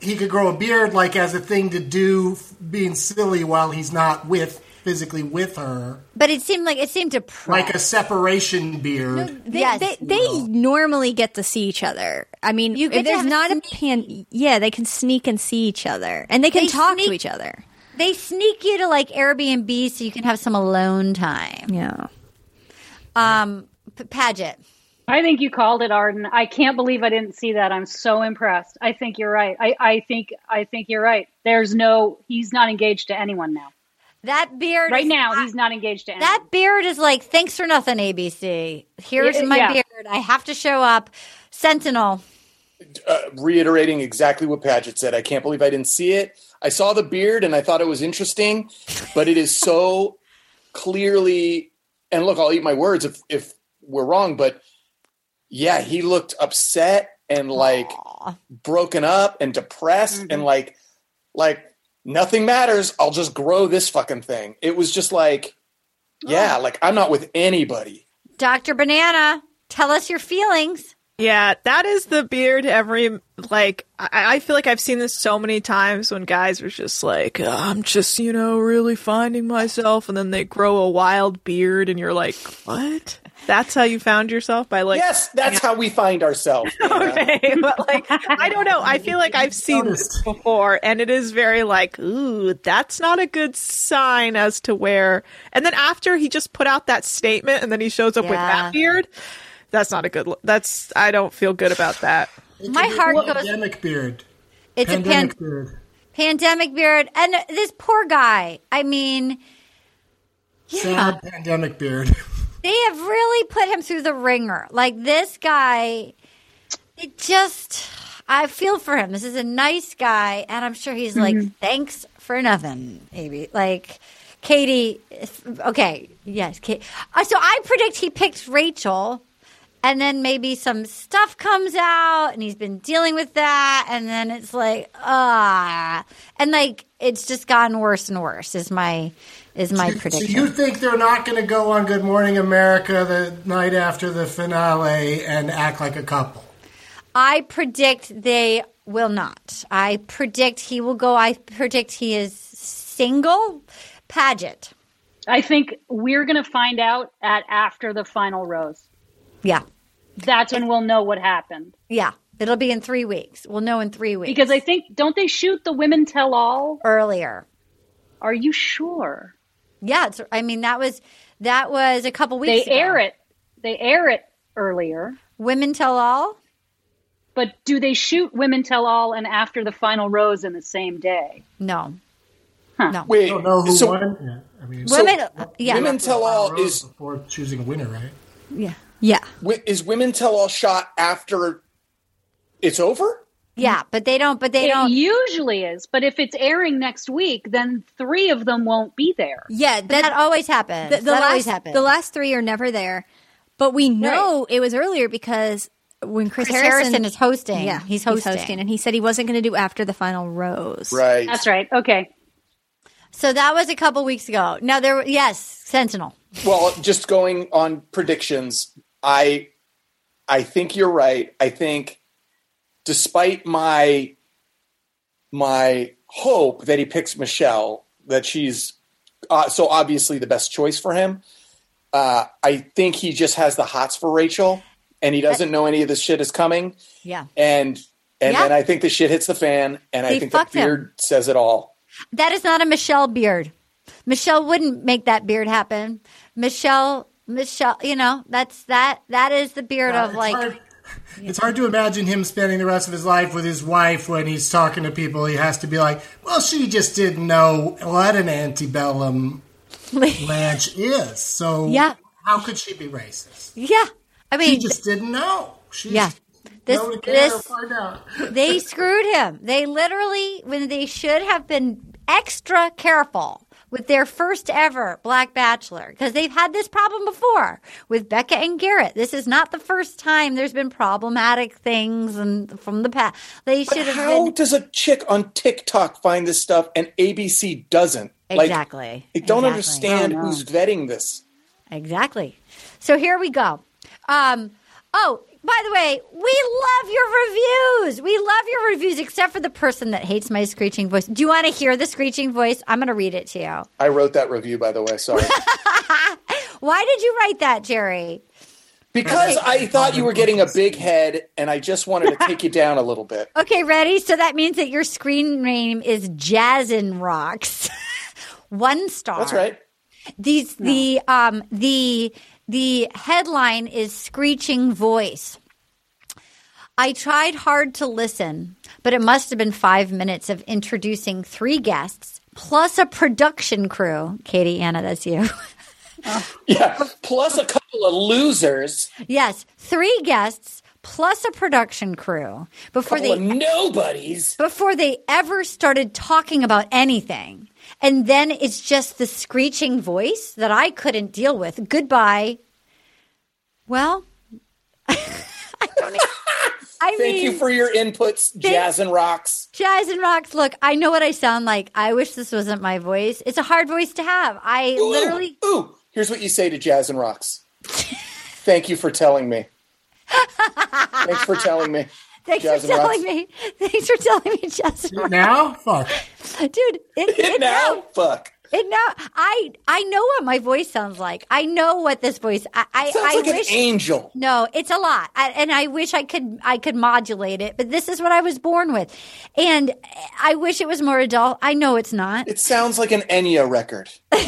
he could grow a beard like as a thing to do, being silly while he's not with physically with her, But it seemed like it seemed depressed. like a separation beard. They, Yes. they, they normally get to see each other. I mean, You get there's not a pan, yeah, they can sneak and see each other, and they can They talk to each other. they sneak you to like Airbnb so you can have some alone time. Yeah. Um, P- Paget. I think you called it, Arden. I can't believe I didn't see that. I'm so impressed. I think you're right. I, I think I think you're right. There's no he's not engaged to anyone now. That beard Right is now, not- he's not engaged to anyone. That beard is like thanks for nothing, ABC. Here's Yeah, my yeah. beard. I have to show up. Sentinel. uh, reiterating exactly what Paget said. I can't believe I didn't see it. I saw the beard and I thought it was interesting, but it is so clearly. And look, I'll eat my words if if we're wrong, but yeah, he looked upset and like broken up and depressed and like like nothing matters. I'll just grow this fucking thing. It was just like, yeah, like I'm not with anybody. Dr. Banana, tell us your feelings. Yeah, that is the beard every like I, I feel like I've seen this so many times when guys are just like, "Uh, I'm just, you know, really finding myself and then they grow a wild beard and you're like, What? That's how you found yourself by like Yes, that's how we find ourselves. Okay, but like I don't know. I feel like I've seen this before, and it is very like, ooh, that's not a good sign as to where. And then after he just put out that statement, and then he shows up with that beard. That's not a good. look. That's I don't feel good about that. My heart goes. Pandemic beard. It's a pan- Pandemic beard. pandemic beard, and this poor guy. I mean, Sad pandemic beard. they have really put him through the ringer. Like this guy, it just. I feel for him. This is a nice guy, and I'm sure he's like, "Thanks for nothing, maybe." Like, Katie. Okay, yes, Kate. Uh, so I predict he picked Rachel, and then maybe some stuff comes out, and he's been dealing with that, and then it's like, ah, and like it's just gotten worse and worse. Is my is my So prediction? So you think they're not going to go on Good Morning America the night after the finale and act like a couple? I predict they will not. I predict he will go. I predict he is single. Paget. I think we're going to find out at after the final rose. Yeah. That's when we'll know what happened. Yeah. It'll be in three weeks. We'll know in three weeks. Because I think don't they shoot the women tell all? earlier. Are you sure? Yeah. It's, I mean, that was that was a couple They weeks. ago. air it. They air it earlier. Women tell all. But do they shoot women tell all and after the final rose in the same day? No. Huh. No. Wait, I don't know who so won. Yeah, I mean, Women. Uh, yeah. women tell all is before choosing a winner, right? yeah. Yeah. Is Women Tell All shot after it's over? Yeah, but they don't. But they It don't. usually is, but if it's airing next week, then three of them won't be there. Yeah, That always happens. the, the that last, always happens. The last three are never there, but we know it was earlier because when Chris, Chris Harrison is hosting. yeah, He's hosting. and he said he wasn't going to do after the final rose. Right. That's right. Okay. So that was a couple weeks ago. Now there, were- yes, Sentinel. Well, just going on predictions, I I think you're right. I think despite my my hope that he picks Michelle, that she's uh, so obviously the best choice for him. Uh, I think he just has the hots for Rachel, and he doesn't know any of this shit is coming. Yeah, And and Yeah. then I think the shit hits the fan, and I think the fucked him. beard says it all. that is not a Michelle beard. Michelle wouldn't make that beard happen. Michelle, Michelle, you know that's that. That is the beard of like. hard- It's hard to imagine him spending the rest of his life with his wife when he's talking to people. He has to be like, "Well, she just didn't know what an antebellum Blanche is, so Yeah. how could she be racist? Yeah, I mean, She just didn't know. She Yeah. This- know to care or this- they screwed him. They literally, when they should have been extra careful with their first ever Black Bachelor, because they've had this problem before with Becca and Garrett. This is not the first time there's been problematic things and from the past. They should have how been does a chick on TikTok find this stuff and ABC doesn't? Like, exactly. I don't Exactly. understand who's vetting this. Exactly. So here we go. Um, oh, by the way, we love your reviews. We love your reviews, except for the person that hates my screeching voice. Do you want to hear the screeching voice? I'm going to read it to you. I wrote that review, by the way. Sorry. Why did you write that, Jerry? Because I thought you were getting a big head, and I just wanted to take you down a little bit. Okay, ready? So that means that your screen name is Jazzin Rocks. One star. That's right. These the um the the headline is screeching voice. I tried hard to listen, but it must have been five minutes of introducing three guests plus a production crew. Katie, Anna, that's you. Yeah. Plus a couple of losers, yes, three guests plus a production crew before they nobodies. before they ever started talking about anything. And then it's just the screeching voice that I couldn't deal with. Goodbye. Well, I don't even, I Thank you for your inputs, Jazz and Rocks. Jazz and Rocks. Look, I know what I sound like. I wish this wasn't my voice. It's a hard voice to have. I Ooh, literally. Ooh, here's what you say to Jazz and Rocks. Thank you for telling me. Thanks for telling me. Thanks Jazz for telling Rocks. me. Thanks for telling me, Justin. and Now, fuck. Dude, it, it now, fuck. It now I I know what my voice sounds like. I know what this voice. I I, Sounds I like wish. an angel. No, it's a lot, I, and I wish I could I could modulate it, but this is what I was born with, and I wish it was more adult. I know it's not. It sounds like an Enya record. All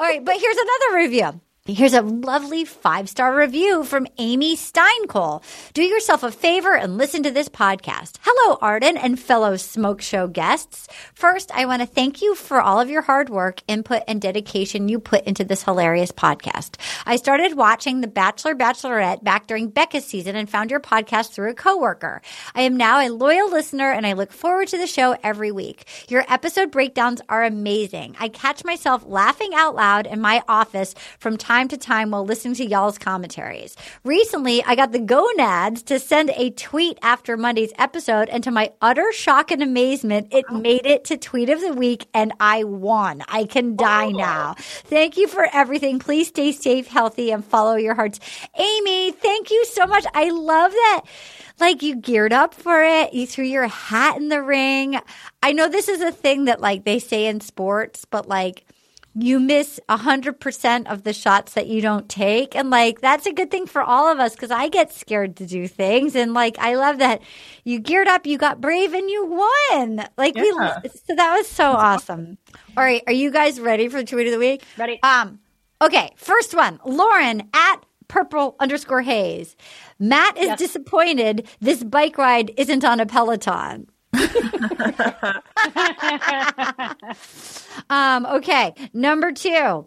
right, but here's another review. Here's a lovely five star review from Amy Steinkol. Do yourself a favor and listen to this podcast. Hello, Arden and fellow Smoke Show guests. First, I want to thank you for all of your hard work, input, and dedication you put into this hilarious podcast. I started watching The Bachelor Bachelorette back during Becca's season and found your podcast through a coworker. I am now a loyal listener and I look forward to the show every week. Your episode breakdowns are amazing. I catch myself laughing out loud in my office from time to time while listening to y'all's commentaries. Recently, I got the gonads to send a tweet after Monday's episode, and to my utter shock and amazement, it oh. made it to tweet of the week and I won. I can die oh. now. Thank you for everything. Please stay safe, healthy, and follow your hearts. Amy, thank you so much. I love that. Like you geared up for it. You threw your hat in the ring. I know this is a thing that like they say in sports, but like you miss a hundred percent of the shots that you don't take. And like, that's a good thing for all of us because I get scared to do things. And like, I love that you geared up, you got brave and you won. Like we, Yeah. so that was so awesome. All right. Are you guys ready for the tweet of the week? Ready. Um, okay. First one, Lauren at purple underscore haze. Matt is Yes. disappointed this bike ride isn't on a Peloton. um, okay. Number two.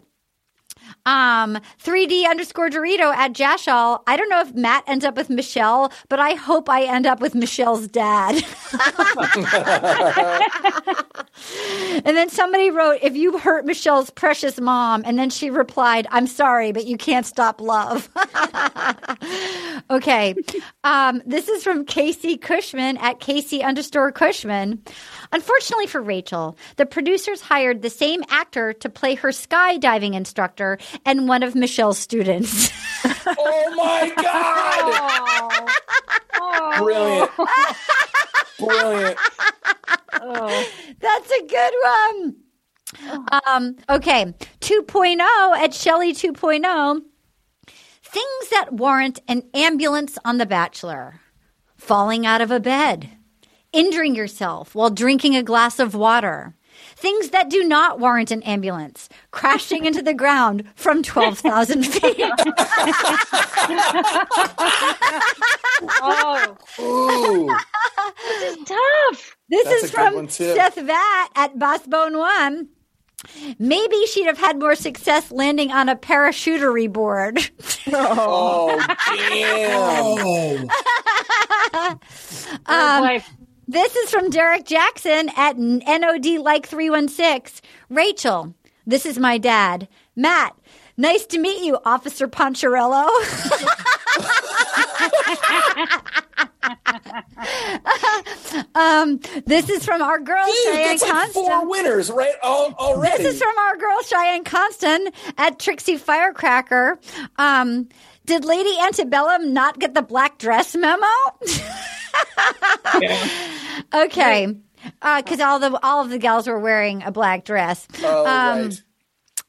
Um, 3D underscore Dorito at Jashal. I don't know if Matt ends up with Michelle, but I hope I end up with Michelle's dad. and then somebody wrote, if you hurt Michelle's precious mom, and then she replied, I'm sorry, but you can't stop love. okay. Um, this is from Casey Cushman at Casey underscore Cushman. Unfortunately for Rachel, the producers hired the same actor to play her skydiving instructor and one of Michelle's students. Oh my god! Brilliant. Brilliant. That's a good one. Um, okay. 2.0 at Shelley 2.0. Things that warrant an ambulance on The Bachelor. Falling out of a bed. Injuring yourself while drinking a glass of water. Things that do not warrant an ambulance. Crashing into the ground from 12,000 feet. Oh, Ooh. tough. This That's is from. Seth Vat at Bassbone One. Maybe she'd have had more success landing on a parachutery board. Oh damn. Oh, Oh, boy. This is from Derek Jackson at NOD like 316. Rachel, this is my dad. Matt, nice to meet you, Officer Poncherello. um, this is from our girl Dude, Cheyenne that's like Constant. four winners, right? Al- already. This is from our girl Cheyenne Constant at Trixie Firecracker. Um, did Lady Antebellum not get the black dress memo? okay, because all the all of the gals were wearing a black dress. oh, um, right.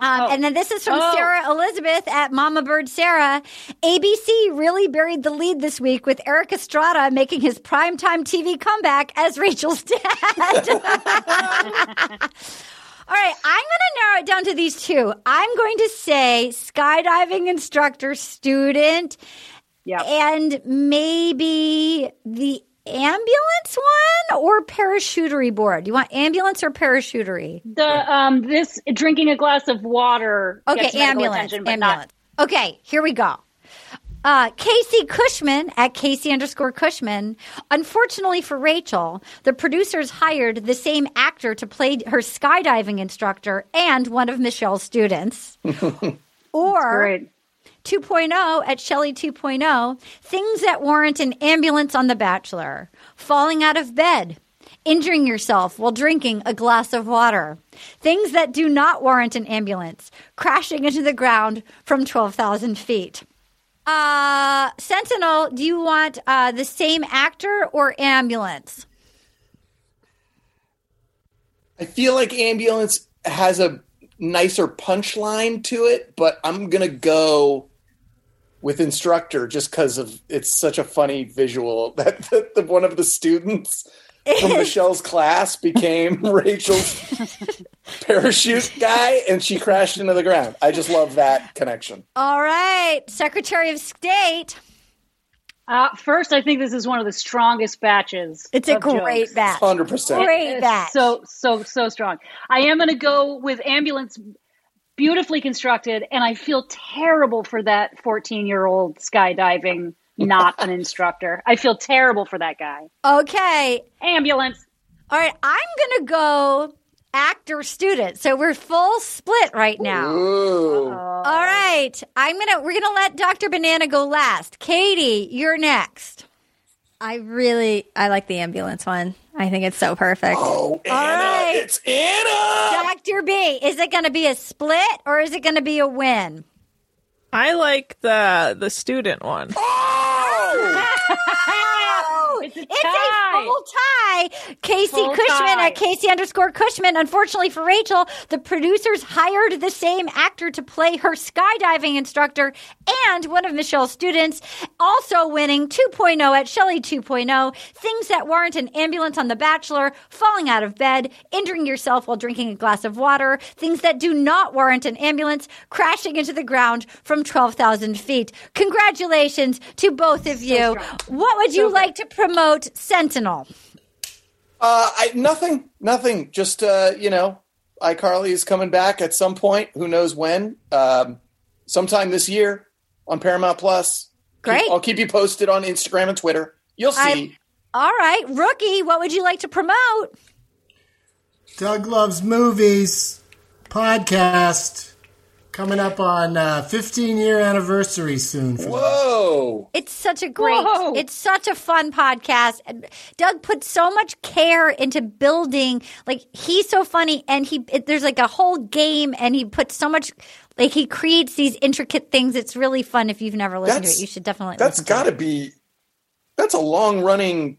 Um, And then this is from Oh. Sarah Elizabeth at Mama Bird Sarah. ABC really buried the lead this week with Erik Estrada making his primetime TV comeback as Rachel's dad. All right, I'm going to narrow it down to these two. I'm going to say skydiving instructor, student, Yep. and maybe the ambulance one or parachutery board. You want ambulance or parachutery? The um this drinking a glass of water. Okay, ambulance. ambulance. Okay, here we go. Uh, Casey Cushman at Casey underscore Cushman. Unfortunately for Rachel, the producers hired the same actor to play her skydiving instructor and one of Michelle's students. Or 2.0 at Shelley 2.0, things that warrant an ambulance on The Bachelor, falling out of bed, injuring yourself while drinking a glass of water, things that do not warrant an ambulance, crashing into the ground from 12,000 feet. Uh, Sentinel, do you want uh, the same actor or ambulance? I feel like ambulance has a nicer punchline to it, but I'm gonna go with instructor just because of it's such a funny visual that the, the, one of the students from Michelle's class became Rachel's parachute guy, and she crashed into the ground. I just love that connection. All right, Secretary of State. Uh, first, I think this is one of the strongest batches. It's a great jokes. batch. Hundred percent. Great batch. So so so strong. I am going to go with ambulance, beautifully constructed, and I feel terrible for that fourteen-year-old skydiving, not an instructor. I feel terrible for that guy. okay, Ambulance. All right, I'm going to go actor student. So we're full split right now. Ooh. All right. I'm going to we're going to let Dr. Banana go last. Katie, you're next. I really I like the ambulance one. I think it's so perfect. Oh, Anna! right. It's Anna. Dr. B, is it going to be a split or is it going to be a win? I like the the student one. Oh! It's a it's tie. a full tie. Casey Full Cushman tie. at Casey underscore Cushman. Unfortunately for Rachel, the producers hired the same actor to play her skydiving instructor and one of Michelle's students, also winning 2.0 at Shelley 2.0. Things that warrant an ambulance on The Bachelor, falling out of bed, injuring yourself while drinking a glass of water. Things that do not warrant an ambulance, crashing into the ground from 12,000 feet. Congratulations to both of you. strong. What would you So like to promote, Sentinel? Uh, I, nothing, nothing. Just uh, you know, iCarly is coming back at some point. Who knows when? Um, sometime this year on Paramount Plus. Great. I'll keep you posted on Instagram and Twitter. You'll see. I- All right, rookie, what would you like to promote? Doug Loves Movies podcast coming up on uh, 15 year anniversary soon. For Whoa. It's such a great, Whoa. it's such a fun podcast. And Doug put so much care into building. Like he's so funny, and he it, there's like a whole game, and he puts so much. Like he creates these intricate things. It's really fun. If you've never listened to it, you should definitely. That's listen to got to be. That's a long running.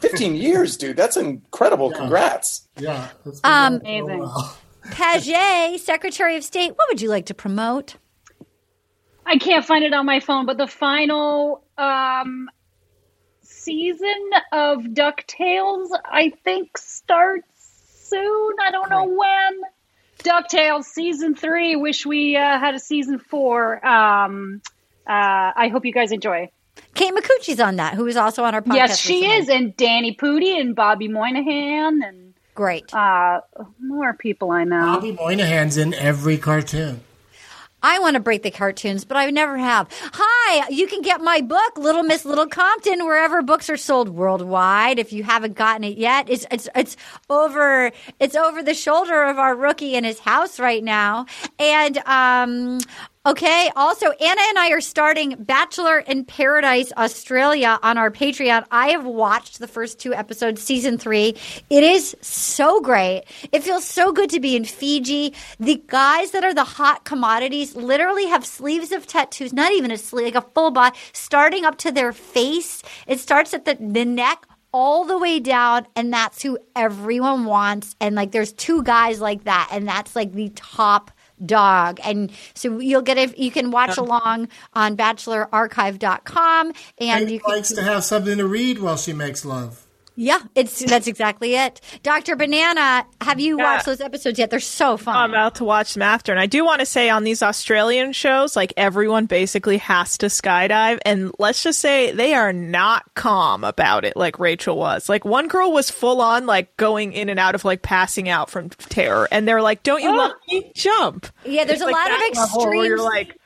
15 years, dude. That's incredible. Congrats. Yeah. that's been Um, going for Amazing. Paget, Secretary of State. What would you like to promote? I can't find it on my phone, but the final um, season of DuckTales, I think, starts soon. I don't know when. DuckTales season three. Wish we uh, had a season four. Um, uh, I hope you guys enjoy. Kate Micucci's on that, who is also on our podcast. yes, she recently. is, and Danny Pudi and Bobby Moynihan and Great. uh, more people I know. Bobby Moynihan's in every cartoon. I want to break the cartoons, but I never have. Hi, you can get my book, Little Miss Little Compton, wherever books are sold worldwide. If you haven't gotten it yet, it's it's it's over it's over the shoulder of our rookie in his house right now. And um Okay. Also, Anna and I are starting Bachelor in Paradise Australia on our Patreon. I have watched the first two episodes, season three. It is so great. It feels so good to be in Fiji. The guys that are the hot commodities literally have sleeves of tattoos, not even a sleeve, like a full body, starting up to their face. It starts at the, the neck all the way down and that's who everyone wants and like there's two guys like that and that's like the top dog and so you'll get it you can watch along on bachelorarchive.com and you Kate can likes to have something to read while she makes love. Yeah it's that's exactly it dr banana have you Yeah. watched those episodes yet they're so fun I'm about to watch them after. And I do want to say on these Australian shows, like everyone basically has to skydive. And let's just say they are not calm about it like Rachel was. Like one girl was full on like going in and out of like passing out from terror. And they're like, don't you oh. love me? Jump. yeah there's It's a like lot of that level where extreme You're like,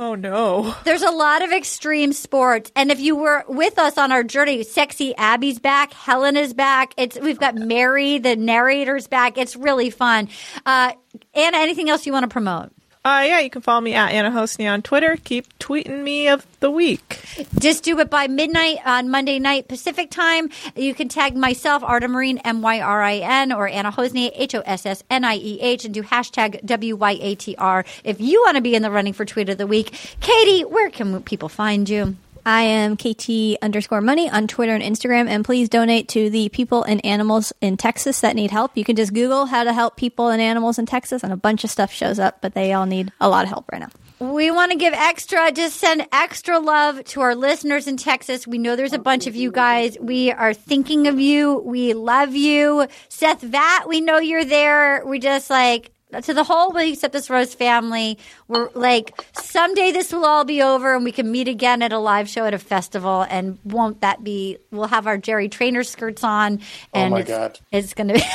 oh no. There's a lot of extreme sports, and if you were with us on our journey, sexy Abby's back, Helen is back. It's we've got Mary, the narrator's back. It's really fun. Uh, Anna, anything else you want to promote? Uh, yeah, you can follow me at Anna Hossnieh on Twitter. Keep tweeting me of the week. Just do it by midnight on Monday night Pacific time. You can tag myself, Arden Myrin, M Y R I N, or Anna Hossnieh, H O S S N I E H, and do hashtag W Y A T R if you want to be in the running for Tweet of the Week. Katie, where can people find you? I am KT underscore money on Twitter and Instagram, and please donate to the people and animals in Texas that need help. You can just Google how to help people and animals in Texas, and a bunch of stuff shows up, but they all need a lot of help right now. We want to give extra, just send extra love to our listeners in Texas. We know there's a bunch of you guys. We are thinking of you. We love you. Seth Vat, we know you're there. We just like, to the whole We Accept This Rose family, we're like, someday this will all be over and we can meet again at a live show at a festival. And won't that be, we'll have our Jerry Trainor skirts on. Oh and my it's, God. It's going to be.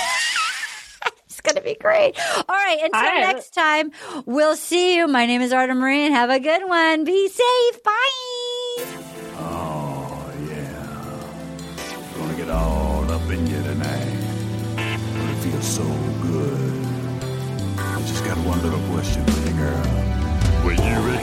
It's going to be great. All right. Until All right. next time, we'll see you. My name is Arden Myrin. Have a good one. Be safe. Bye.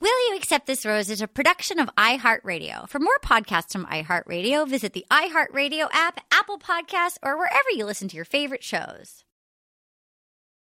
Will You Accept This Rose is a production of iHeartRadio. For more podcasts from iHeartRadio, visit the iHeartRadio app, Apple Podcasts, or wherever you listen to your favorite shows.